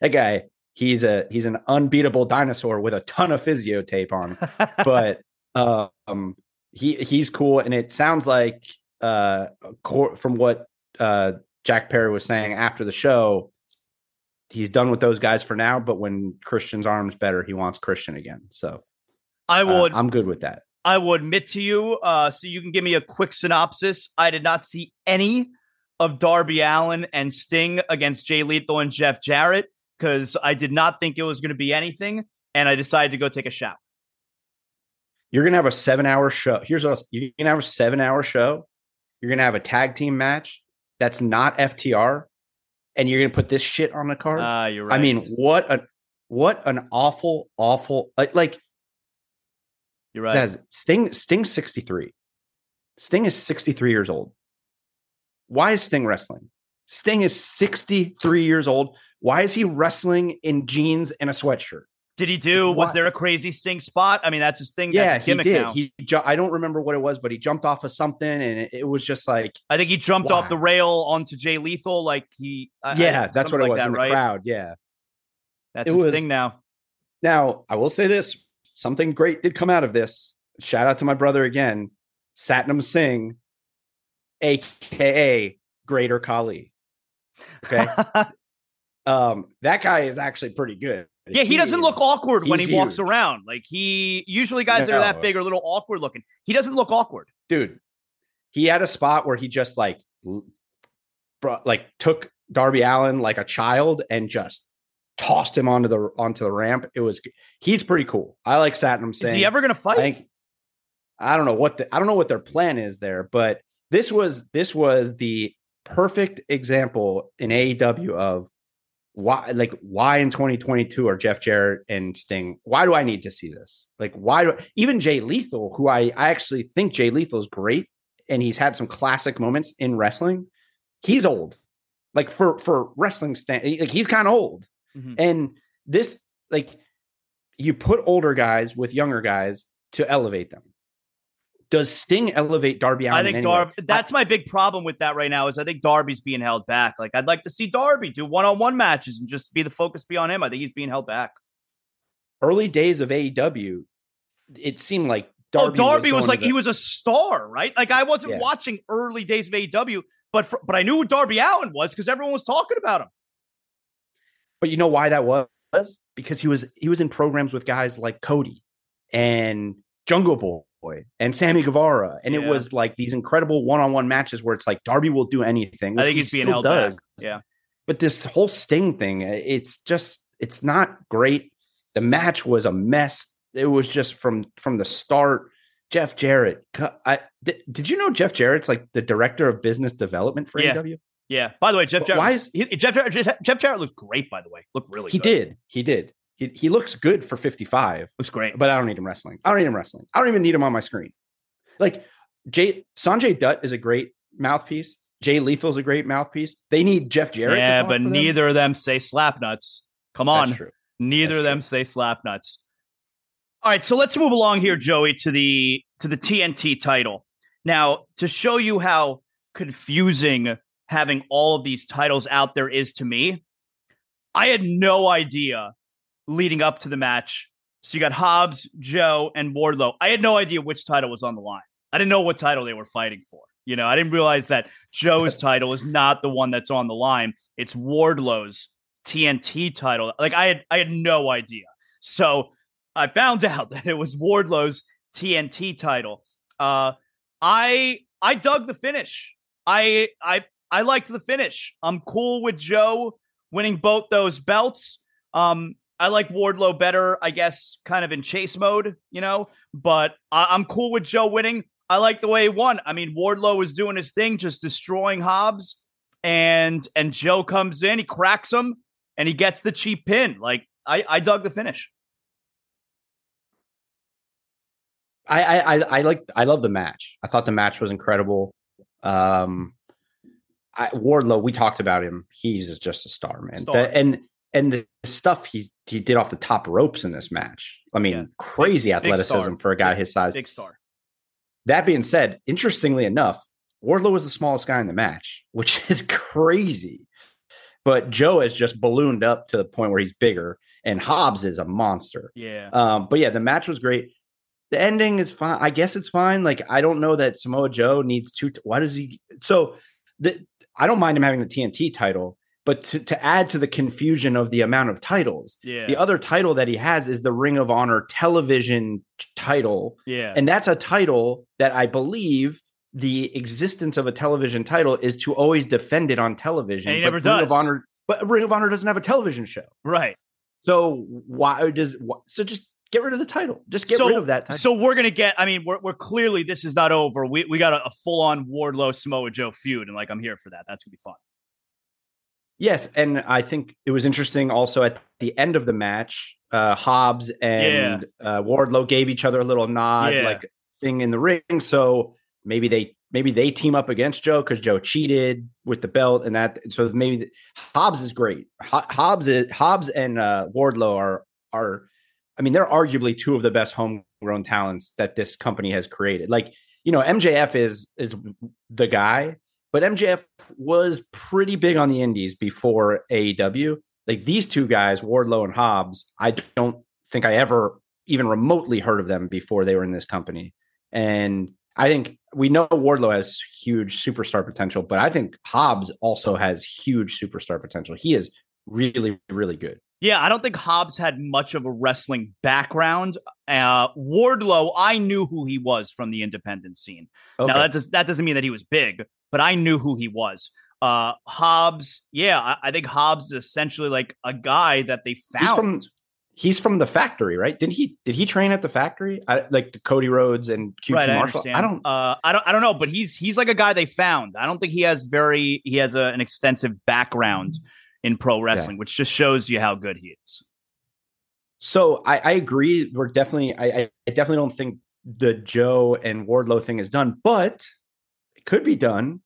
that guy. He's a he's an unbeatable dinosaur with a ton of physio tape on. but um, he he's cool, and it sounds like uh, from what uh, Jack Perry was saying after the show he's done with those guys for now. But when Christian's arm's better, he wants Christian again. So
I uh, would.
Uh, I'm good with that.
I will admit to you, uh, so you can give me a quick synopsis. I did not see any of Darby Allin and Sting against Jay Lethal and Jeff Jarrett because I did not think it was going to be anything, and I decided to go take a shower.
You're gonna have a seven hour show. Here's what else. you're gonna have a seven hour show. You're gonna have a tag team match that's not FTR and you're gonna put this shit on the card.
Ah, uh, you're right.
I mean, what a what an awful, awful like like
you're right.
Says Sting Sting's 63. Sting is 63 years old. Why is Sting wrestling? Sting is 63 years old. Why is he wrestling in jeans and a sweatshirt?
Did he do? What? Was there a crazy Sting spot? I mean, that's his thing.
Yeah,
his he
did.
Now.
He, ju- I don't remember what it was, but he jumped off of something, and it, it was just like
I think he jumped wow. off the rail onto Jay Lethal. Like he,
yeah,
I,
that's what it
like
was
that,
in the
right?
crowd. Yeah,
that's it his was, thing now.
Now I will say this: something great did come out of this. Shout out to my brother again, Satnam Singh, aka Greater Khali. Okay. um, that guy is actually pretty good.
Yeah, he, doesn't look awkward when he huge. walks around. Like he usually guys no. that are that big are a little awkward looking. He doesn't look awkward,
dude. He had a spot where he just like, brought, like took Darby Allin like a child and just tossed him onto the onto the ramp. It was he's pretty cool. I like Satnam Singh.
Is he ever going to fight?
I, think, I don't know what the, I don't know what their plan is there, but this was this was the perfect example in AEW of why like why in 2022 are Jeff Jarrett and Sting? Why do I need to see this? Like why do even Jay Lethal, who I, I actually think Jay Lethal is great and he's had some classic moments in wrestling. He's old. Like for for wrestling stand like he's kind of old. Mm-hmm. And this like you put older guys with younger guys to elevate them. Does Sting elevate Darby Allin?
I think Darby. That's my big problem with that right now. Is I think Darby's being held back. Like I'd like to see Darby do one-on-one matches and just be the focus be on him. I think he's being held back.
Early days of AEW, it seemed like
Darby. Oh, Darby was, was like the... he was a star, right? Like I wasn't yeah. watching early days of AEW, but for, but I knew who Darby Allin was because everyone was talking about him.
But you know why that was? Because he was he was in programs with guys like Cody and Jungle Boy Boy and Sammy Guevara, and yeah. it was like these incredible one-on-one matches where it's like Darby will do anything.
I think he's being held does. back. Yeah,
but this whole Sting thing, it's just it's not great. The match was a mess. It was just from from the start. Jeff Jarrett. I, did, did you know Jeff Jarrett's like the director of business development for
yeah.
AEW?
Yeah. By the way, Jeff Jarrett. Why is he, Jeff Jarrett? Jeff Jarrett looked great. By the way, looked really.
He
good.
did. He did. He he looks good for 55.
Looks great.
But I don't need him wrestling. I don't need him wrestling. I don't even need him on my screen. Like Jay Sanjay Dutt is a great mouthpiece. Jay Lethal's a great mouthpiece. They need Jeff Jarrett.
Yeah, but neither of them say slap nuts. Come on. Neither
That's
of them
true.
say slap nuts. All right, so let's move along here, Joey, to the to the TNT title. Now, to show you how confusing having all of these titles out there is to me, I had no idea leading up to the match. So you got Hobbs, Joe, and Wardlow. I had no idea which title was on the line. I didn't know what title they were fighting for. You know, I didn't realize that Joe's title is not the one that's on the line. It's Wardlow's TNT title. Like I had I had no idea. So I found out that it was Wardlow's TNT title. Uh I I dug the finish. I I I liked the finish. I'm cool with Joe winning both those belts. Um I like Wardlow better, I guess, kind of in chase mode, you know, but I- I'm cool with Joe winning. I like the way he won. I mean, Wardlow was doing his thing, just destroying Hobbs, and and Joe comes in, he cracks him, and he gets the cheap pin. Like I, I dug the finish.
I I I, I like I love the match. I thought the match was incredible. Um I, Wardlow, we talked about him. He's just a star, man.
Star.
The- and and the stuff he he did off the top ropes in this match. I mean,
Yeah.
crazy
big
athleticism
star.
for a guy
Big-
his size.
Big star.
That being said, interestingly enough, Wardlow was the smallest guy in the match, which is crazy. But Joe has just ballooned up to the point where he's bigger, and Hobbs is a monster.
Yeah.
Um, but yeah, the match was great. The ending is fine. I guess it's fine. Like I don't know that Samoa Joe needs two. Why does he? So the I don't mind him having the TNT title, but to, to add to the confusion of the amount of titles,
Yeah.
the other title that he has is the Ring of Honor television title,
yeah.
and that's a title that I believe the existence of a television title is to always defend it on television.
And he
but
never
Ring
does.
Of Honor, but Ring of Honor doesn't have a television show.
right.
So why does so just get rid of the title? Just get
So-
rid of that title.
So we're gonna get. I mean, we're we're clearly this is not over. We we got a, a full on Wardlow Samoa Joe feud, and like I'm here for that. That's gonna be fun.
Yes, and I think it was interesting also at the end of the match, uh Hobbs and uh, Wardlow gave each other a little nod,
Yeah.
like thing in the ring. So maybe they maybe they team up against Joe because Joe cheated with the belt, and that so maybe the, Hobbs is great. Ho- Hobbs is Hobbs and uh, Wardlow are are. I mean, they're arguably two of the best homegrown talents that this company has created. Like, you know, MJF is is the guy, but MJF was pretty big on the indies before AEW. Like these two guys, Wardlow and Hobbs, I don't think I ever even remotely heard of them before they were in this company. And I think we know Wardlow has huge superstar potential, but I think Hobbs also has huge superstar potential. He is really, really good.
Yeah, I don't think Hobbs had much of a wrestling background. Uh, Wardlow, I knew who he was from the independent scene.
Okay.
Now that does that doesn't mean that he was big, but I knew who he was. Uh, Hobbs, yeah, I, I think Hobbs is essentially like a guy that they found.
He's from he's from the factory, right? Did he did he train at the factory? I, like the Cody Rhodes and QT
right, I
Marshall?
understand.
I don't
uh, I don't, I don't know, but he's he's like a guy they found. I don't think he has very he has a, an extensive background in pro wrestling, which just shows you how good he is.
So I, I agree. We're definitely. I, I definitely don't think the Joe and Wardlow thing is done, but it could be done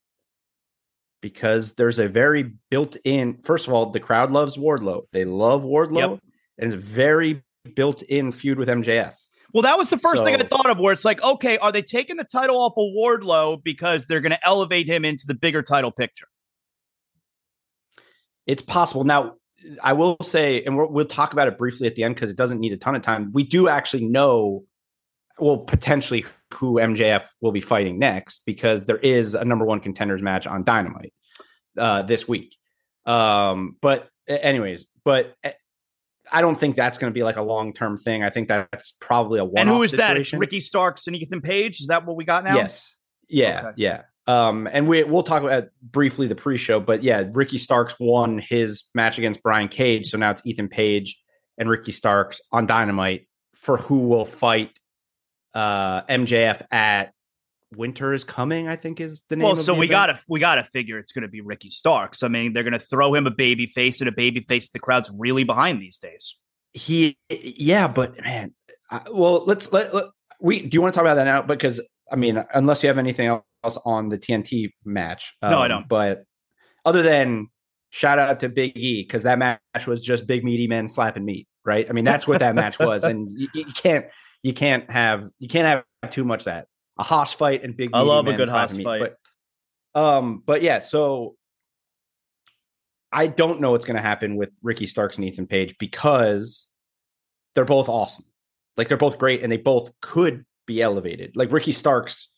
because there's a very built-in. First of all, the crowd loves Wardlow. They love Wardlow,
Yep.
and it's a very built-in feud with MJF.
Well, that was the first thing I thought of, where it's like, okay, are they taking the title off of Wardlow because they're going to elevate him into the bigger title picture?
It's possible. Now, I will say, and we'll, we'll talk about it briefly at the end because it doesn't need a ton of time. We do actually know, well, potentially who MJF will be fighting next because there is a number one contenders match on Dynamite uh, this week. Um, but, anyways, but uh, I don't think that's going to be like a long term thing. I think that's probably a one.
and who is that? It's Ricky Starks and Ethan Page. Is that what we got now?
Yes. Yeah.
Okay.
Yeah. Um, and we we'll talk about briefly the pre-show, but yeah, Ricky Starks won his match against Brian Cage, so now it's Ethan Page and Ricky Starks on Dynamite for who will fight uh MJF at Winter is Coming, I think is the name.
Well,
of
so
the
we
event.
gotta we gotta figure it's gonna be Ricky Starks. I mean, they're gonna throw him a baby face and a baby face the crowd's really behind these days.
he, yeah, but man, I, well, let's let, let we. Do you want to talk about that now? Because I mean, unless you have anything else on the TNT match,
um, no, I um, don't.
But other than shout out to Big E because that match was just big meaty men slapping meat, right? I mean, that's what that match was, and you, you, can't you can't have you can't have too much that a hoss fight and big.
I love a good hoss fight.
But, um, but yeah, so I don't know what's going to happen with Ricky Starks and Ethan Page because they're both awesome. Like they're both great and they both could be elevated. Like Ricky Starks,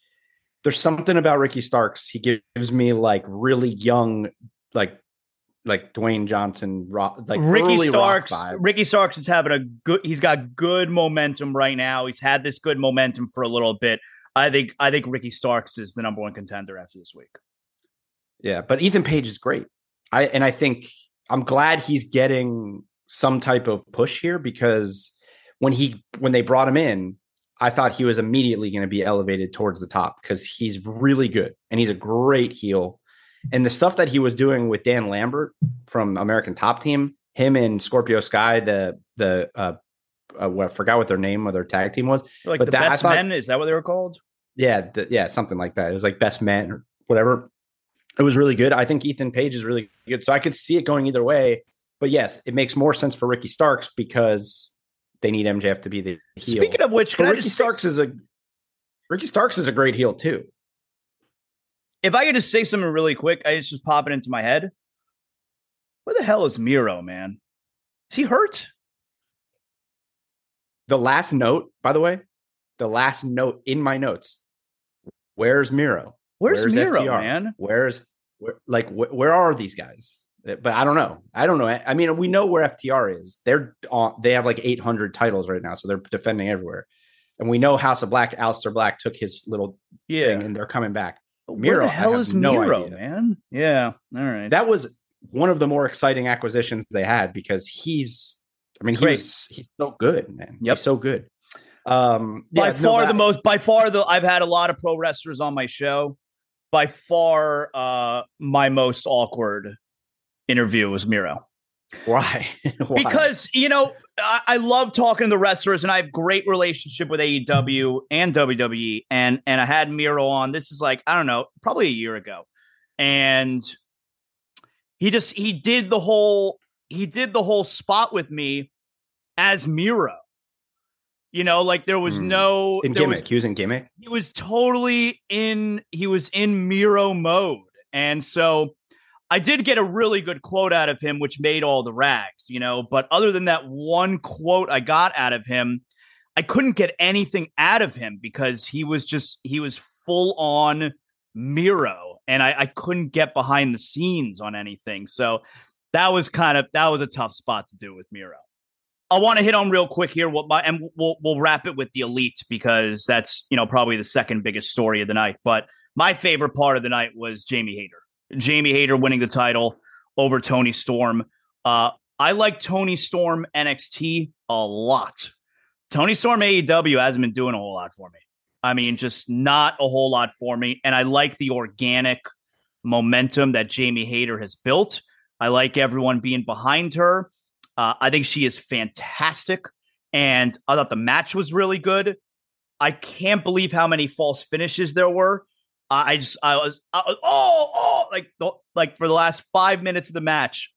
there's something about Ricky Starks. He gives me like really young, like like Dwayne Johnson, rock, like
Ricky Starks. Ricky Starks is having a good. He's got good momentum right now. He's had this good momentum for a little bit. I think. I think Ricky Starks is the number one contender after this week.
Yeah, but Ethan Page is great. I and I think I'm glad he's getting some type of push here because when he when they brought him in, I thought he was immediately going to be elevated towards the top because he's really good and he's a great heel. And the stuff that he was doing with Dan Lambert from American Top Team, him and Scorpio Sky, the the uh, uh what I forgot what their name of their tag team was,
like but the that, best thought, men. Is that what they were called?
Yeah, the, yeah, something like that. It was like best men or whatever. It was really good. I think Ethan Page is really good, so I could see it going either way. But yes, it makes more sense for Ricky Starks because they need MJF to be the heel.
Speaking of which,
Ricky Starks is a Ricky Starks is a great heel too.
If I could just say something really quick, I just just popping into my head. Where the hell is Miro, man? Is he hurt?
The last note, by the way, the last note in my notes. Where's Miro?
Where's, Where's Miro, FTR? man?
Where's where, like wh- where are these guys? Uh, but I don't know. I don't know. I mean, we know where FTR is. They're on. They have like 800 titles right now, so they're defending everywhere. And we know House of Black. Aleister Black took his little
yeah,
thing, and they're coming back.
Miro, where the hell is no Miro, idea. man? Yeah, all right.
That was one of the more exciting acquisitions they had because he's. I mean, he's he's so good, man. Yep. He's so good. Um,
by yeah, far no, the most. By far the. I've had a lot of pro wrestlers on my show. By far, uh, my most awkward interview was Miro.
Why?
Why? Because you know I, I, love talking to the wrestlers, and I have great relationship with AEW and WWE, and and I had Miro on. This is like I don't know, probably a year ago, and he just he did the whole he did the whole spot with me as Miro. You know, like there was mm. no
in gimmick. Was, he was in gimmick.
He was totally in. He was in Miro mode, and so I did get a really good quote out of him, which made all the rags, you know. But other than that one quote I got out of him, I couldn't get anything out of him because he was just he was full on Miro, and I, I couldn't get behind the scenes on anything. So that was kind of that was a tough spot to do with Miro. I want to hit on real quick here, what my, and we'll we'll wrap it with the elite because that's you know probably the second biggest story of the night. But my favorite part of the night was Jamie Hayter. Jamie Hayter winning the title over Toni Storm. Uh, I like Toni Storm NXT a lot. Toni Storm AEW hasn't been doing a whole lot for me. I mean, just not a whole lot for me. And I like the organic momentum that Jamie Hayter has built. I like everyone being behind her. Uh, I think she is fantastic. And I thought the match was really good. I can't believe how many false finishes there were. I just I was, I was oh oh like like for the last five minutes of the match,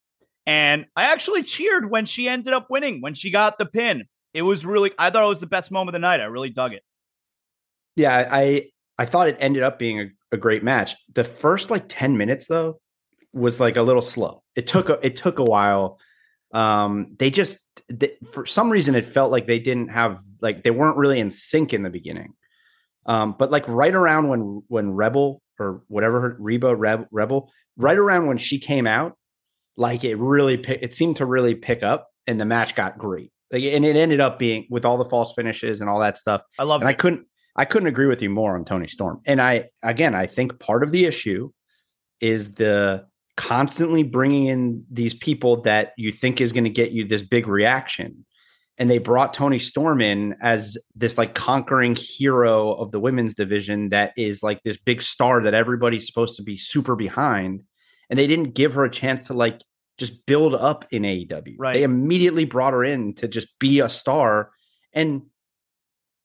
and I actually cheered when she ended up winning when she got the pin. It was really I thought it was the best moment of the night. I really dug it.
Yeah, I I thought it ended up being a, a great match. The first like ten minutes though was like a little slow. It took a, it took a while. Um, they just they, for some reason it felt like they didn't have like they weren't really in sync in the beginning. Um, but like right around when when Rebel or whatever her Reba Reb, Rebel, right around when she came out, like it really it seemed to really pick up, and the match got great. Like, and it ended up being with all the false finishes and all that stuff.
I love.
And it. I couldn't I couldn't agree with you more on Toni Storm. And I again I think part of the issue is the constantly bringing in these people that you think is going to get you this big reaction and they brought Toni Storm in as this like conquering hero of the women's division that is like this big star that everybody's supposed to be super behind and they didn't give her a chance to like just build up in AEW.
Right.
They immediately brought her in to just be a star, and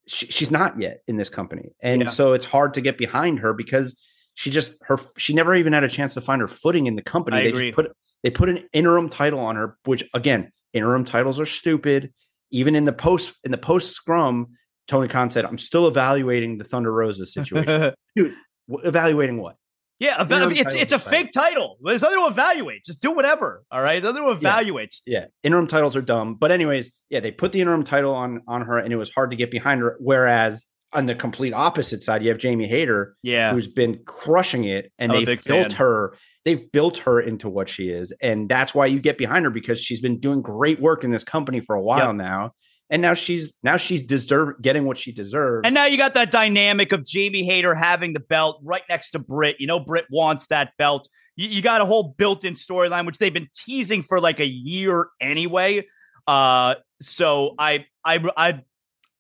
she, she's not yet in this company, and
Yeah.
so it's hard to get behind her because she just her she never even had a chance to find her footing in the company.
I
they
agree.
just put they put an interim title on her, which again, interim titles are stupid. Even in the post in the post scrum, Tony Khan said, "I'm still evaluating the Thunder Rosa's situation." Dude, evaluating what?
yeah, eva- it's it's a fake title. There's nothing to evaluate. Just do whatever. All right, there's nothing to evaluate.
Yeah, interim titles are dumb. But anyways, yeah, they put the interim title on on her, and it was hard to get behind her. Whereas on the complete opposite side, you have Jamie Hayter,
Yeah,
who's been crushing it, and
I'm
they've built
fan.
her. They've built her into what she is, and that's why you get behind her because she's been doing great work in this company for a while
Yep.
now, and now she's now she's deserve getting what she deserves.
And now you got that dynamic of Jamie Hayter having the belt right next to Britt. You know, Britt wants that belt. You, you got a whole built-in storyline, which they've been teasing for like a year anyway. Uh, so I, I, I,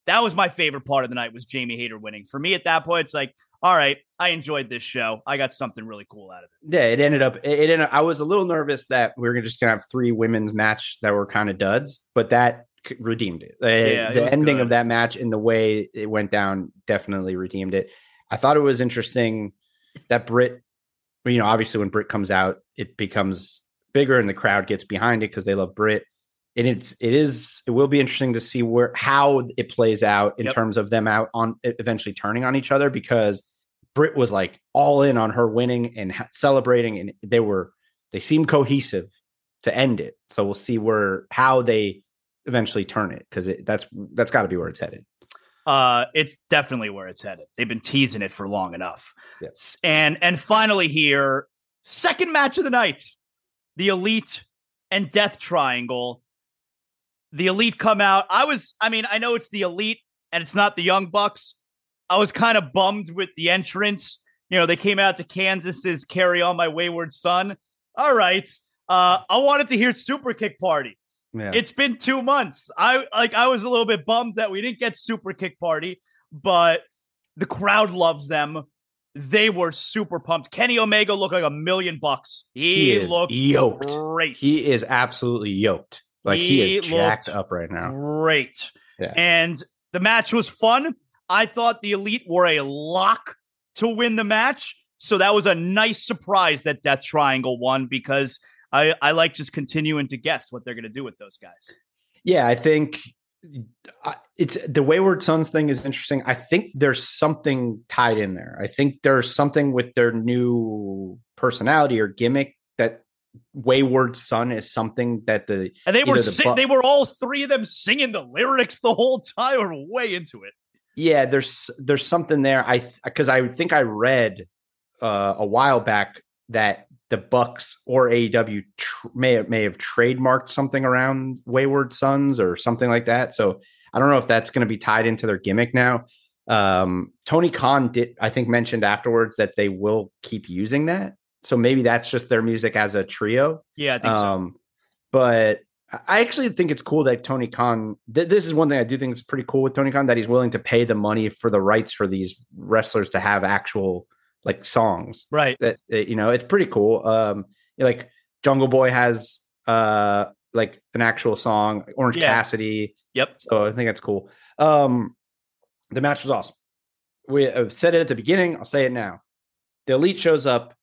that was my favorite part of the night was Jamie Hayter winning. For me at that point, it's like, all right, I enjoyed this show. I got something really cool out of it.
yeah, it ended up. It, it ended, I was a little nervous that we were just gonna have three women's match that were kind of duds, but that redeemed it. Uh,
Yeah, it
the
was
ending
good.
of that match and the way it went down definitely redeemed it. I thought it was interesting that Britt, you know, obviously when Britt comes out, it becomes bigger and the crowd gets behind it because they love Britt. And it's it is it will be interesting to see where how it plays out in
Yep.
terms of them out on eventually turning on each other because Britt was like all in on her winning and celebrating, and they were they seemed cohesive to end it. So we'll see where how they eventually turn it because that's that's got to be where it's headed.
Uh, it's definitely where it's headed. They've been teasing it for long enough.
Yes.
And and finally here, second match of the night, the Elite and Death Triangle. The Elite come out. I was, I mean, I know it's the Elite and it's not the Young Bucks. I was kind of bummed with the entrance. You know, they came out to Kansas's "Carry On My Wayward Son." All right, uh, I wanted to hear Super Kick Party.
Yeah,
It's been two months. I like I was a little bit bummed that we didn't get Super Kick Party, but the crowd loves them. They were super pumped. Kenny Omega looked like a million bucks. He,
he
looked
yoked.
great.
He is absolutely yoked. Like he,
He
is jacked up right now.
great.
Yeah.
And the match was fun. I thought the Elite were a lock to win the match. So that was a nice surprise that Death Triangle won because I, I like just continuing to guess what they're going to do with those guys.
Yeah, I think uh, it's the Wayward Sons thing is interesting. I think there's something tied in there. I think there's something with their new personality or gimmick that Wayward Son is something that the
And they were
the
si-
bu-
they were all three of them singing the lyrics the whole time. Or way into it.
yeah there's there's something there. I because I think I read uh, a while back that the Bucks or AEW tr- may have, may have trademarked something around Wayward Sons or something like that. So I don't know if that's going to be tied into their gimmick now. Um, Tony Khan did, I think, mentioned afterwards that they will keep using that. So maybe that's just their music as a trio.
Yeah, I think so.
Um, but I actually think it's cool that Tony Khan. Th- this is one thing I do think is pretty cool with Tony Khan that he's willing to pay the money for the rights for these wrestlers to have actual like songs
Right.
that you know it's pretty cool um like jungle boy has uh like an actual song orange
Yeah.
cassidy
Yep.
so i think that's cool um the match was awesome we uh, said it at the beginning i'll say it now the elite shows up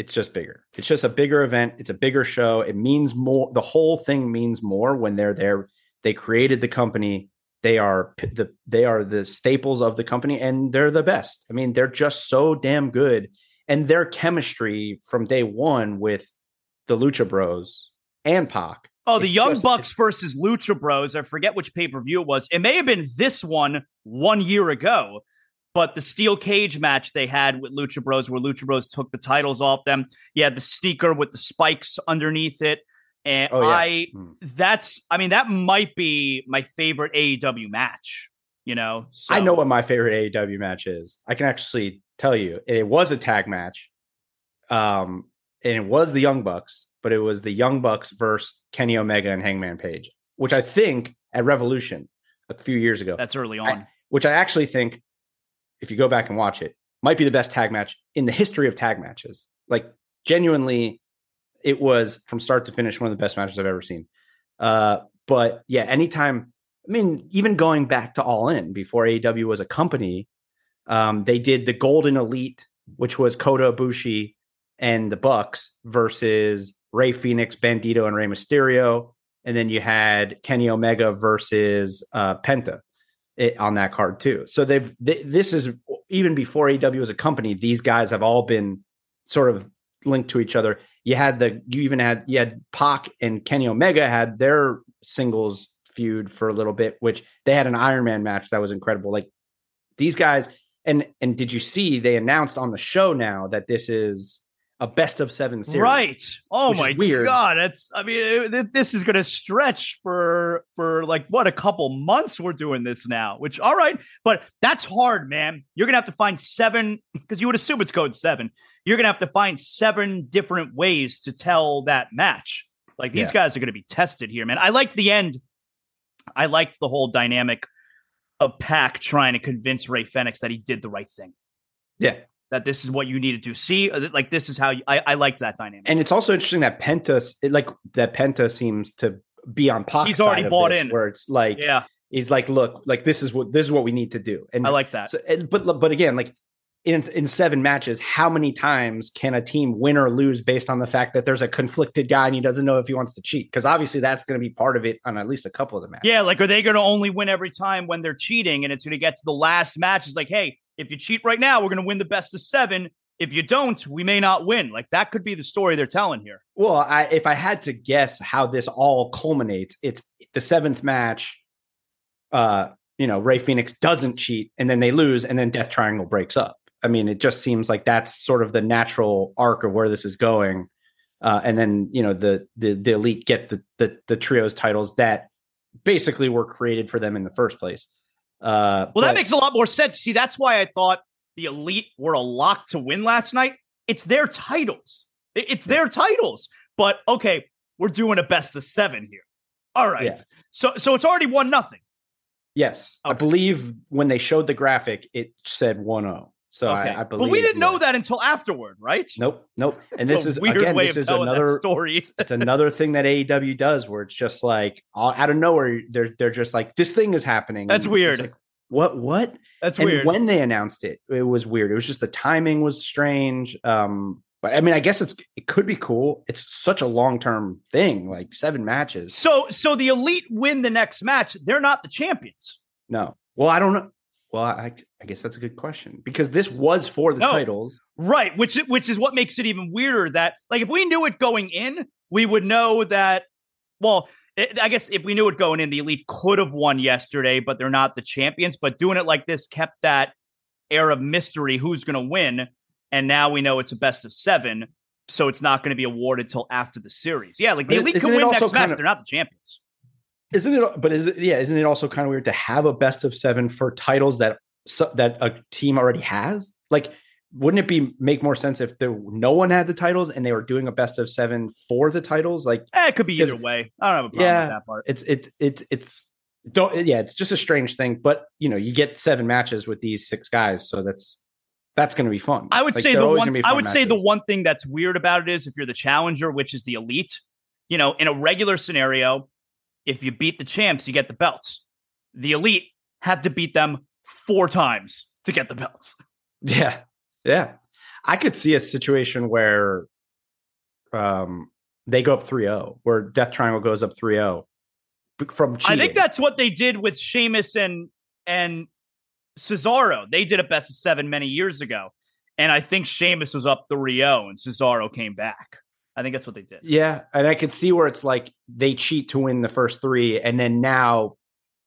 it's just bigger. It's just a bigger event. It's a bigger show. It means more the whole thing means more when they're there. They created the company. They are the they are the staples of the company and they're the best. I mean they're just so damn good. And their chemistry from day one with the lucha bros and Pac.
Oh, the Young
just-
Bucks versus Lucha Bros. I forget which pay per view it was. It may have been this one one year ago, but the steel cage match they had with Lucha Bros, where Lucha Bros took the titles off them. You had the sneaker with the spikes underneath it. And
Oh, yeah.
I,
Mm.
that's, I mean, that might be my favorite AEW match, you know? So,
I know what my favorite AEW match is. I can actually tell you. It was a tag match. Um, and it was the Young Bucks, but it was the Young Bucks versus Kenny Omega and Hangman Page, which I think at Revolution a few years ago,
that's early
I-
on.
which I actually think, if you go back and watch it, might be the best tag match in the history of tag matches. Like genuinely, it was from start to finish one of the best matches I've ever seen. Uh, but yeah, anytime. I mean, even going back to All In before AEW was a company, um, they did the Golden Elite, which was Kota Ibushi and the Bucks versus Rey Fenix, Bandido, and Rey Mysterio, and then you had Kenny Omega versus uh, Penta it, on that card too. So they've th- this is even before AEW was a company. These guys have all been sort of linked to each other. You had the you even had you had Pac and Kenny Omega had their singles feud for a little bit, which they had an Iron Man match that was incredible. Like these guys, and and did you see they announced on the show now that this is a best of seven series.
Right. Oh my weird. god. That's. I mean, it, this is going to stretch for for like what a couple months. We're doing this now. Which all right, but that's hard, man. You're going to have to find seven because you would assume it's code seven. You're going to have to find seven different ways to tell that match. Like these yeah. guys are going to be tested here, man. I liked the end. I liked the whole dynamic of Pac trying to convince Rey Fenix that he did the right thing.
Yeah,
that this is what you need to. See, uh, like this is how you, I, I liked that dynamic.
And it's also interesting that Penta, like that Penta seems to be on Pac's
He's already bought
this,
in,
where it's like,
yeah,
he's like, look, like this is what this is what we need to do. And
I like that.
So, but but again, like in in seven matches, how many times can a team win or lose based on the fact that there's a conflicted guy and he doesn't know if he wants to cheat? Because obviously that's going to be part of it on at least a couple of the matches.
Yeah, like are they going to only win every time when they're cheating, and it's going to get to the last match? It's like, hey, if you cheat right now, we're going to win the best of seven if you don't, we may not win. Like that could be the story they're telling here.
Well, I, if I had to guess how this all culminates, it's the seventh match. Uh, you know, Rey Fenix doesn't cheat, and then they lose, and then Death Triangle breaks up. I mean, it just seems like that's sort of the natural arc of where this is going. Uh, and then you know the the the elite get the the the trios titles that basically were created for them in the first place.
Uh, well, but, that makes a lot more sense. See, that's why I thought the elite were a lock to win last night. It's their titles. It's their titles. But okay, we're doing a best of seven here. All right. Yeah. So so it's already one nothing.
Yes. Okay. I believe when they showed the graphic, it said 1-0. So okay. I, I, believe
But we didn't yeah. know that until afterward, right?
Nope. Nope. And this is again, this is another
story.
it's another thing that AEW does where it's just like out of nowhere, they're they're just like, this thing is happening.
That's weird.
Like, what what
that's
and
weird
when they announced it it was weird it was just the timing was strange um but i mean i guess it's it could be cool it's such a long-term thing like seven matches
so so the elite win the next match they're not the champions
no well i don't know well i i guess that's a good question because this was for the no. titles
right which which is what makes it even weirder that like if we knew it going in we would know that well eh, I guess if we knew it going in, the elite could have won yesterday, but they're not the champions. But doing it like this kept that air of mystery who's going to win. And now we know it's a best of seven. So it's not going to be awarded till after the series. Yeah, like the elite can win next match. Of, they're not the champions.
Isn't it? But is it? Yeah, isn't it also kind of weird to have a best of seven for titles that that a team already has? Like wouldn't it be make more sense if there no one had the titles and they were doing a best of seven for the titles? Like
eh, it could be either way. I don't have a problem yeah, with that part.
It's it's it's it's don't yeah, it's just a strange thing. But you know, you get seven matches with these six guys, so that's that's going to be fun.
I would like, say the one. I would matches. say the one thing that's weird about it is if you're the challenger, which is the elite. You know, in a regular scenario, if you beat the champs, you get the belts. The elite have to beat them four times to get the belts.
Yeah, yeah. I could see a situation where um they go up 3-0, where Death Triangle goes up 3-0 from cheating.
I think that's what they did with Sheamus and and Cesaro. They did a best of seven many years ago. And I think Sheamus was up 3-0 and Cesaro came back. I think that's what they did.
Yeah. And I could see where it's like they cheat to win the first three, and then now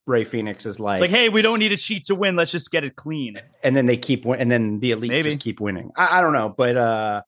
Rey Fenix is like,
like, hey, we don't need a cheat to win. Let's just get it clean.
And then they keep and then the elite maybe. just keep winning. I, I, don't know, but uh,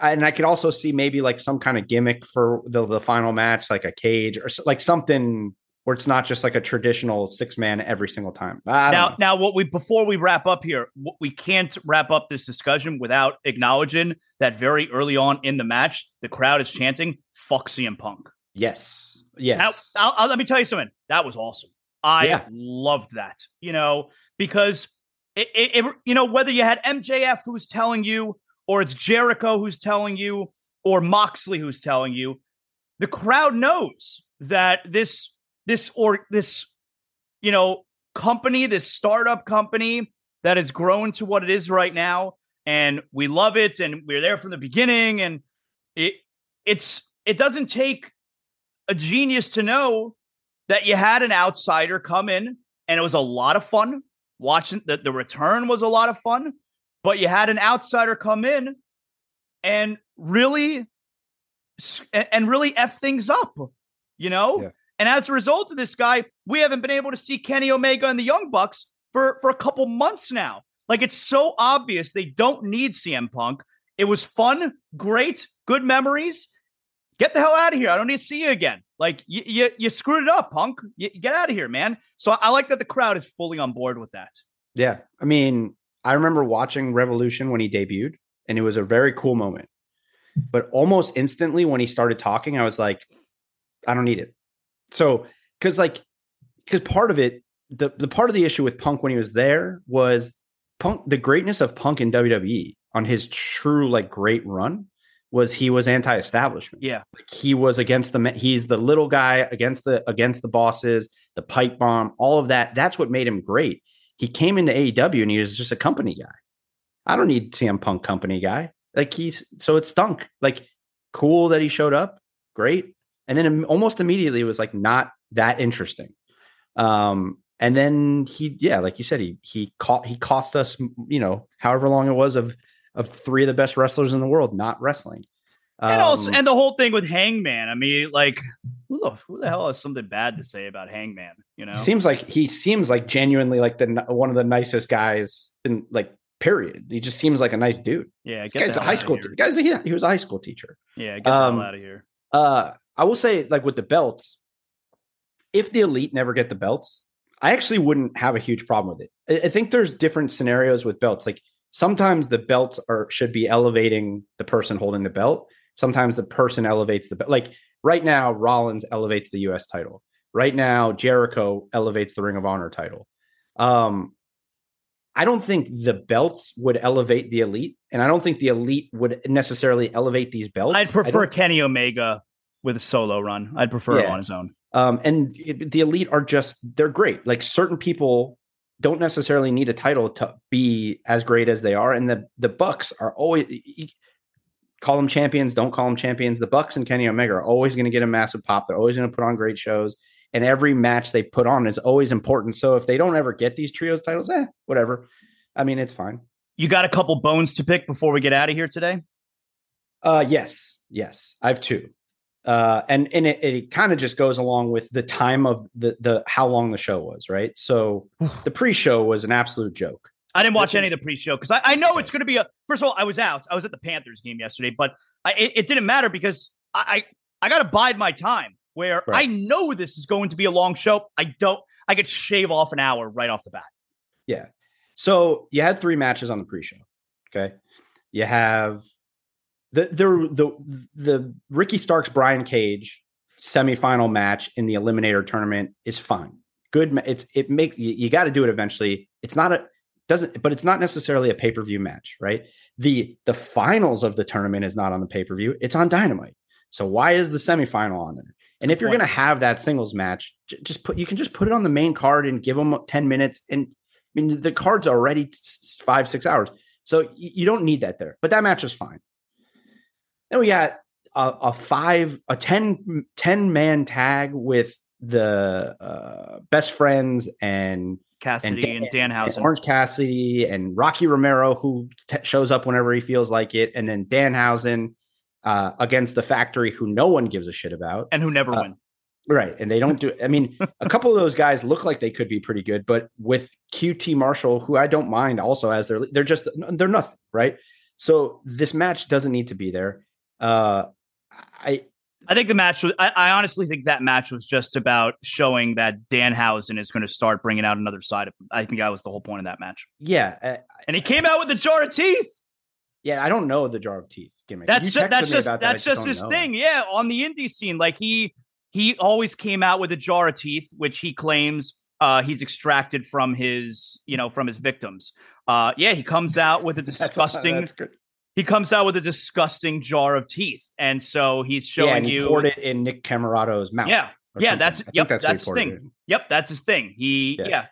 and I could also see maybe like some kind of gimmick for the the final match, like a cage or like something where it's not just like a traditional six man every single time.
now,
know.
now, what we before we wrap up here, we can't wrap up this discussion without acknowledging that very early on in the match, the crowd is chanting "fuck CM Punk."
Yes. Yes.
Now, I'll, I'll, let me tell you something. That was awesome. I yeah. loved that, you know, because it, it, it, you know, whether you had MJF who's telling you or it's Jericho who's telling you, or Moxley who's telling you, the crowd knows that this this or this you know company, this startup company that has grown to what it is right now, and we love it, and we're there from the beginning, and it it's it doesn't take a genius to know that you had an outsider come in, and it was a lot of fun watching. The, the return was a lot of fun, but you had an outsider come in and really and really f things up, you know. Yeah. And as a result of this guy, we haven't been able to see Kenny Omega and the Young Bucks for for a couple months now. Like it's so obvious they don't need CM Punk. It was fun, great, good memories. Get the hell out of here. I don't need to see you again. Like you, you, you screwed it up, Punk. You, get out of here, man. So I like that the crowd is fully on board with that.
Yeah, I mean, I remember watching Revolution when he debuted, and it was a very cool moment. But almost instantly when he started talking, I was like, I don't need it. So, because like, because part of it, the the part of the issue with Punk when he was there was Punk. The greatness of Punk in WWE on his true like great run was he was anti-establishment.
Yeah,
like he was against the he's the little guy against the against the bosses, the pipe bomb, all of that. That's what made him great. He came into AEW and he was just a company guy. I don't need CM Punk company guy. Like he's so it stunk. Like cool that he showed up, great, and then almost immediately it was like not that interesting. Um, and then he, yeah, like you said, he he caught he cost us, you know, however long it was of of three of the best wrestlers in the world not wrestling.
Um, and also, um, and the whole thing with Hangman. I mean, like, who the, who the hell has something bad to say about Hangman? You know,
seems like he seems like genuinely like the one of the nicest guys in like Period. He just seems like a nice dude.
Yeah,
guy's a high school. Te- guy's a, yeah, he was a high school teacher.
Yeah, get um, out of here.
Uh, I will say, like with the belts, if the elite never get the belts, I actually wouldn't have a huge problem with it. I, I think there's different scenarios with belts. Like sometimes the belts are should be elevating the person holding the belt. Sometimes the person elevates the belt. Like right now, Rollins elevates the U.S. title. Right now, Jericho elevates the Ring of Honor title. Um, I don't think the belts would elevate the elite, and I don't think the elite would necessarily elevate these belts.
I'd prefer Kenny Omega with a solo run. I'd prefer yeah. it on his own.
Um, and it, the elite are just they're great. Like certain people don't necessarily need a title to be as great as they are, and the the Bucks are always call them champions, don't call them champions. The Bucks and Kenny Omega are always going to get a massive pop. They're always going to put on great shows and every match they put on is always important. So if they don't ever get these trios titles, eh, whatever. I mean, it's fine.
You got a couple bones to pick before we get out of here today?
Uh yes, yes. I have two. Uh and and it, it kind of just goes along with the time of the the how long the show was, right? So the pre-show was an absolute joke.
I didn't watch any of the pre-show because I, I know it's going to be a. First of all, I was out. I was at the Panthers game yesterday, but I, it, it didn't matter because I I, I got to bide my time where right. I know this is going to be a long show. I don't, I could shave off an hour right off the bat.
Yeah. So you had three matches on the pre show. Okay. You have the, the, the, the Ricky Starks, Brian Cage semifinal match in the eliminator tournament is fine. Good. It's, it makes, you, you got to do it eventually. It's not a, doesn't, but it's not necessarily a pay per view match, right? The, the finals of the tournament is not on the pay per view. It's on Dynamite. So why is the semifinal on there? And if you're going to have that singles match, just put you can just put it on the main card and give them 10 minutes. And I mean, the card's already five, six hours. So you don't need that there. But that match was fine. Then we got a, a five, a 10, 10 man tag with the uh, best friends and
Cassidy and, Dan, and Danhausen, and
Orange Cassidy, and Rocky Romero, who t- shows up whenever he feels like it, and then Danhausen uh, against the factory who no one gives a shit about
and who never
uh,
win.
Right. And they don't do I mean, a couple of those guys look like they could be pretty good, but with QT Marshall, who I don't mind also as they're they're just they're nothing, right? So this match doesn't need to be there. Uh I
I think the match was I, I honestly think that match was just about showing that Danhausen is going to start bringing out another side of him. I think that was the whole point of that match.
Yeah. Uh,
and he came out with a jar of teeth.
Yeah, I don't know the jar of teeth gimmick.
That's just, that's just that, that's just his know. thing. Yeah, on the indie scene, like he he always came out with a jar of teeth, which he claims uh, he's extracted from his you know from his victims. Uh, yeah, he comes out with a disgusting. that's, that's he comes out with a disgusting jar of teeth, and so he's showing
yeah, and he
you.
poured it in Nick Comoroto's mouth.
Yeah, yeah,
something.
that's
I
yep,
that's,
that's, his
poured it
thing. Yep, that's his thing. He yeah.
Yeah.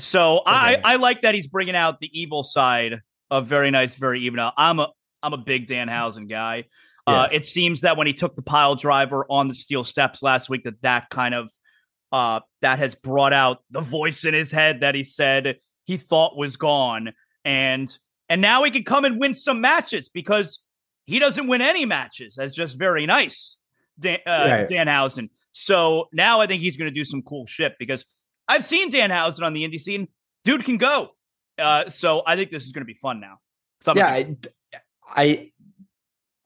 So I
Okay.
I like that he's bringing out the evil side of very nice, very even. I'm a I'm a big Dan Danhausen guy. Uh, it seems that when he took the pile driver on the steel steps last week, that that kind of uh, that has brought out the voice in his head that he said he thought was gone, and and now he can come and win some matches because he doesn't win any matches. That's just very nice, Dan, uh,
Right.
Danhausen. So now I think he's going to do some cool shit because I've seen Dan Danhausen on the indie scene. Dude can go. Uh, so I think this is going to be fun now. So I'm
yeah, I, I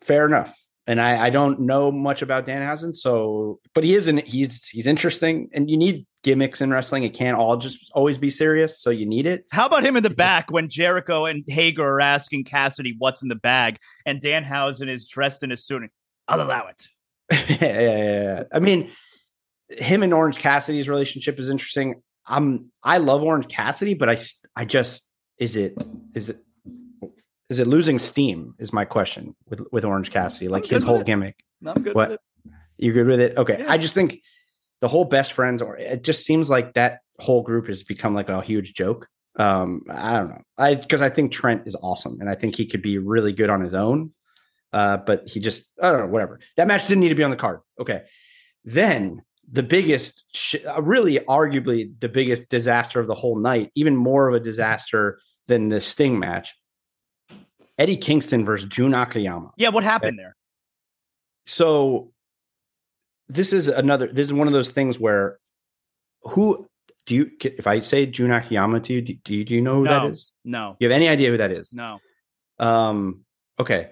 fair enough. And I, I don't know much about Danhausen, so but he is in he's he's interesting and you need gimmicks in wrestling. It can't all just always be serious, so you need it.
How about him in the back when Jericho and Hager are asking Cassidy what's in the bag, and Danhausen is dressed in a suit? and, I'll allow it.
yeah, yeah, yeah, yeah. I mean, him and Orange Cassidy's relationship is interesting. I'm I love Orange Cassidy, but I I just is it is it is it losing steam? Is my question with with Orange Cassidy, like his whole gimmick.
I'm good
What?
with it.
You good with it? Okay.
Yeah.
I just think the whole best friends, or it just seems like that whole group has become like a huge joke. Um, I don't know. I because I think Trent is awesome, and I think he could be really good on his own. Uh, but he just I don't know. Whatever. That match didn't need to be on the card. Okay. Then the biggest, sh- uh, really, arguably the biggest disaster of the whole night, even more of a disaster than the Sting match. Eddie Kingston versus Jun Akiyama
Yeah, what happened there?
so this is another this is one of those things where who do you if i say jun akiyama to you do, do you do you know who
No.
that is
No,
you have any idea who that is
no.
um okay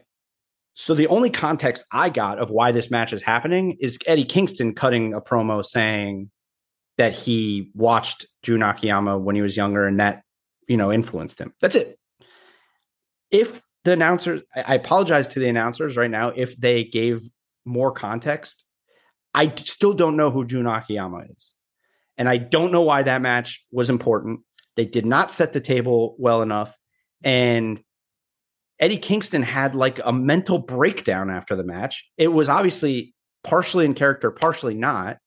so the only context i got of why this match is happening is eddie kingston cutting a promo saying that he watched jun akiyama when he was younger and that you know influenced him that's it if the announcers I apologize to the announcers right now if they gave more context. I still don't know who Jun Akiyama is. And I don't know why that match was important. They did not set the table well enough. And Eddie Kingston had like a mental breakdown after the match. It was obviously partially in character, partially not,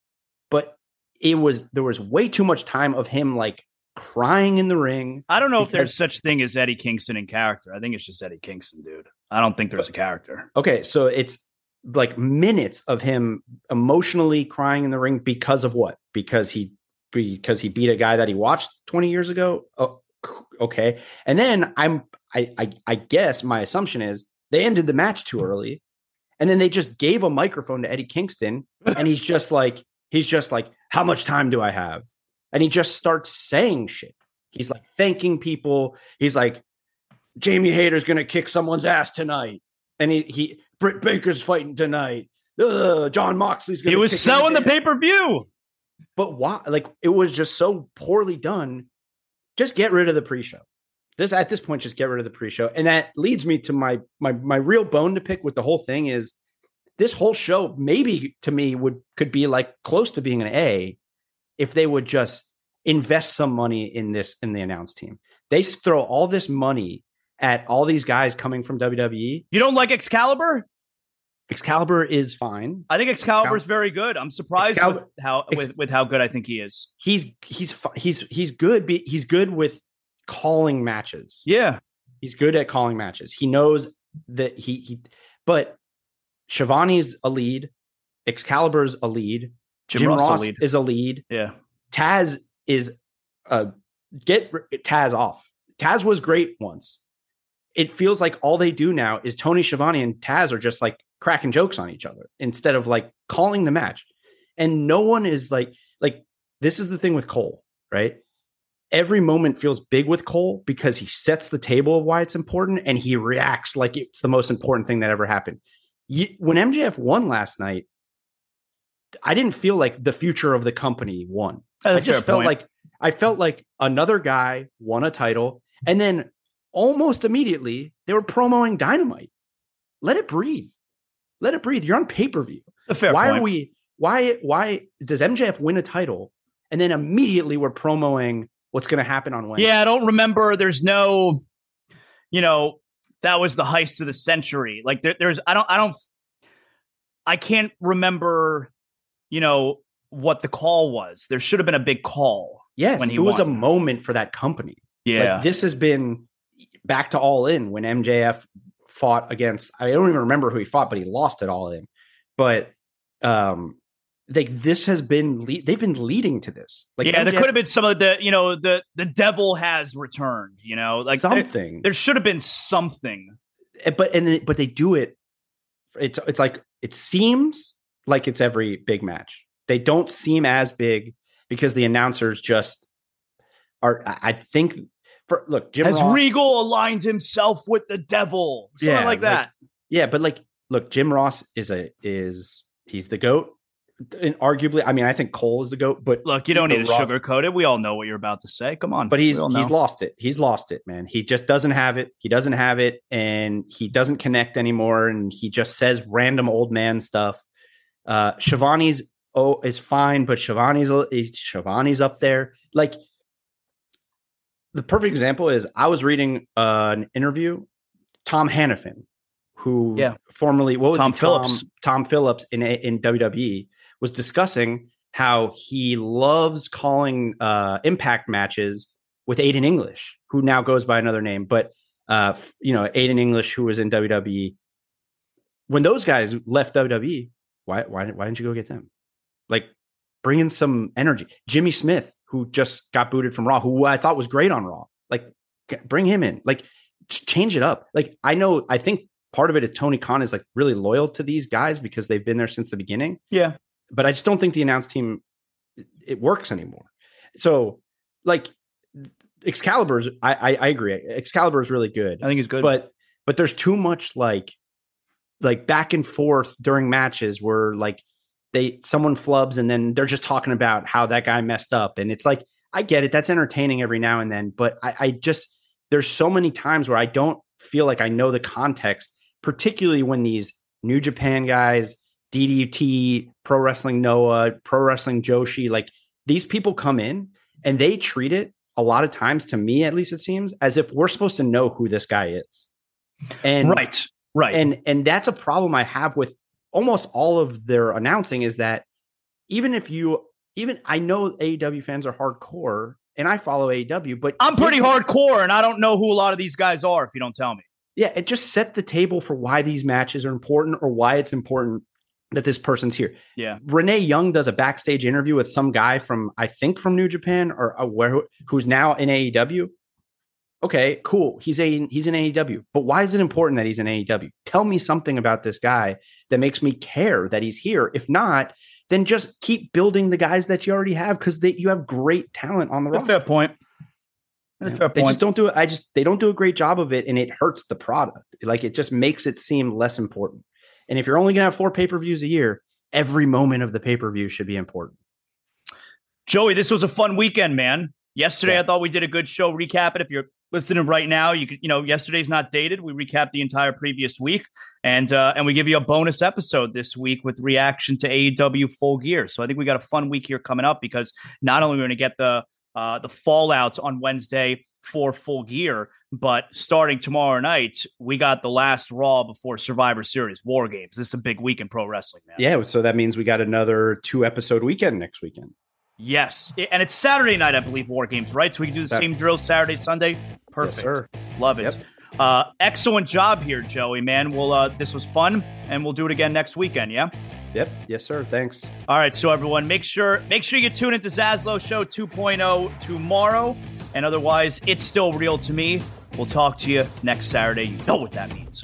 but it was there was way too much time of him like crying in the ring.
I don't know if there's
Because-
such thing as Eddie Kingston in character. I think it's just Eddie Kingston, dude. I don't think there's a character.
Okay, so it's like minutes of him emotionally crying in the ring because of what? Because he because he beat a guy that he watched 20 years ago. Oh, okay. And then I'm I, I I guess my assumption is they ended the match too early. And then they just gave a microphone to Eddie Kingston and he's just like he's just like how much time do I have? And he just starts saying shit. He's like thanking people. He's like Jamie Hayter's going to kick someone's ass tonight and he he Britt Baker's fighting tonight. Ugh, Jon Moxley's gonna.
He was selling the pay per view.
but why? Like it was just so poorly done. Just get rid of the pre-show. This at this point, just get rid of the pre-show, and that leads me to my my my real bone to pick with the whole thing is this whole show maybe to me would could be like close to being an A if they would just invest some money in this in the announce team. They throw all this money at all these guys coming from WWE.
You don't like Excalibur?
Excalibur is fine.
I think Excalibur is very good. I'm surprised
Excalibur-
with how with, with how good I think he is.
He's he's he's he's good. He's good with calling matches.
Yeah.
He's good at calling matches. He knows that he he. But Schiavone's a lead. Excalibur's a lead.
Jim,
Jim,
Ross,
Ross
lead.
is a lead.
Yeah.
Taz is uh get Taz off. Taz was great once. It feels like all they do now is Tony Schiavone and Taz are just like cracking jokes on each other instead of like calling the match. And no one is like like this is the thing with Cole, right? Every moment feels big with Cole because he sets the table of why it's important and he reacts like it's the most important thing that ever happened. When MJF won last night, I didn't feel like the future of the company won. I just felt
point.
like I felt like another guy won a title, and then almost immediately they were promoting Dynamite. Let it breathe. Let it breathe. You're on pay per view. Why
point.
are we? Why? Why does MJF win a title, and then immediately we're promoting what's going to happen on Wednesday?
Yeah, I don't remember. There's no, you know, that was the heist of the century. Like there, there's, I don't, I don't, I can't remember, you know, what the call was. There should have been a big call.
Yes,
when he
it was
won.
a moment for that company.
Yeah.
Like, this has been back to all in when MJF fought against I don't even remember who he fought, but he lost it all in. But um like this has been le- they've been leading to this. Like
yeah, there could have been some of the, you know, the the devil has returned. You know, like
something.
there should have been something.
Eh, but and but they do it. It's it's like it seems like it's every big match. They don't seem as big because the announcers just are. I think for look, Jim
Has
Ross,
Regal aligned himself with the devil? Something
Yeah,
like
like-
that.
Yeah, but like, look, Jim Ross is a is he's the goat, and arguably, I mean, I think Cole is the goat, but
Look, you don't need to sugarcoat it. We all know what you're about to say. Come on.
but he's he's lost it. He's lost it, man. He just doesn't have it. He doesn't have it, and he doesn't connect anymore. And he just says random old man stuff. Uh Schiavone's oh is fine, but Schiavone's is Schiavone's up there. Like the perfect example is I was reading uh, an interview, Tom Hannifan, who
Yeah.
formerly what was
Tom
he?
Phillips.
Tom, Tom Phillips in in WWE was discussing how he loves calling uh, impact matches with Aiden English, who now goes by another name, but uh, you know Aiden English, who was in WWE. When those guys left WWE, why why why didn't you go get them? Like bring in some energy. Jimmy Smith, who just got booted from Raw, who I thought was great on Raw, like bring him in, like change it up. Like I know, I think part of it is Tony Khan is like really loyal to these guys because they've been there since the beginning
Yeah.
but I just don't think the announced team it works anymore. So like Excalibur's I, I I agree. Excalibur is really good.
I think he's good.
But but there's too much like like back and forth during matches where like they someone flubs and then they're just talking about how that guy messed up. And it's like, I get it. That's entertaining every now and then. But I, I just there's so many times where I don't feel like I know the context, particularly when these New Japan guys, DDT, Pro Wrestling Noah, Pro Wrestling Joshi, like these people come in and they treat it a lot of times, to me at least, it seems as if we're supposed to know who this guy is. And
right. Right.
and and that's a problem I have with almost all of their announcing is that even if you even I know AEW fans are hardcore and I follow AEW, but
I'm pretty hardcore and I don't know who a lot of these guys are if you don't tell me.
Yeah, it just set the table for why these matches are important or why it's important that this person's here.
Yeah.
Renee Young does a backstage interview with some guy from I think from New Japan or uh, where who's now in AEW. Okay, cool. He's a he's in AEW. But why is it important that he's in AEW? Tell me something about this guy that makes me care that he's here. If not, then just keep building the guys that you already have because you have great talent on the
That's
roster.
fair point. That's a
Yeah.
fair
They
point.
just don't do it. I just they don't do a great job of it, and it hurts the product. Like it just makes it seem less important. And if you're only gonna have four pay per views a year, every moment of the pay per view should be important.
Joey, this was a fun weekend, man. Yesterday,
Yeah.
I thought we did a good show. Recap it. If you're listening right now, you could, you know, yesterday's not dated. We recap the entire previous week, and uh, and we give you a bonus episode this week with reaction to AEW Full Gear. So I think we got a fun week here coming up because not only are we going to get the uh, the fallout on Wednesday for Full Gear, but starting tomorrow night, we got the last Raw before Survivor Series War Games. This is a big week in pro wrestling, man.
Yeah, so that means we got another two episode weekend next weekend.
Yes, and it's Saturday night, I believe. War games, right? So we can do the same drill Saturday, Sunday. Perfect,
Yes, sir.
love it.
Yep.
Uh, excellent job here, Joey. Man, we'll uh, this was fun, and we'll do it again next weekend. Yeah.
Yep. Yes, sir. Thanks.
All right, so everyone, make sure make sure you tune into Zaslow Show 2.0 tomorrow, and otherwise, it's still real to me. We'll talk to you next Saturday. You know what that means.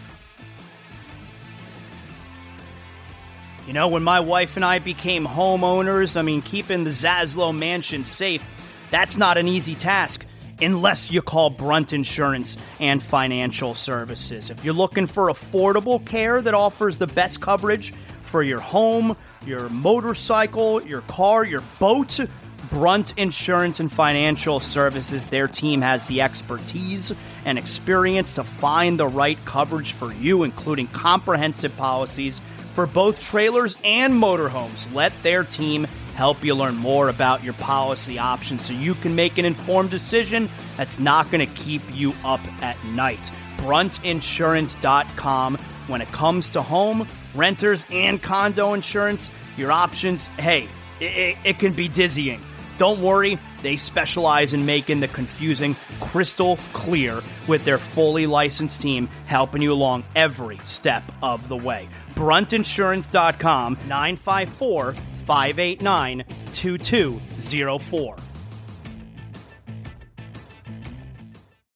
You know, when my wife and I became homeowners, I mean, keeping the Zaslow mansion safe, that's not an easy task unless you call Brunt Insurance and Financial Services. If you're looking for affordable care that offers the best coverage for your home, your motorcycle, your car, your boat, Brunt Insurance and Financial Services, their team has the expertise and experience to find the right coverage for you, including comprehensive policies for both trailers and motorhomes. Let their team help you learn more about your policy options so you can make an informed decision that's not going to keep you up at night. Bruntinsurance.com. When it comes to home, renters, and condo insurance, your options, hey, it, it can be dizzying. Don't worry, they specialize in making the confusing crystal clear with their fully licensed team helping you along every step of the way. Bruntinsurance.com 954 589 2204.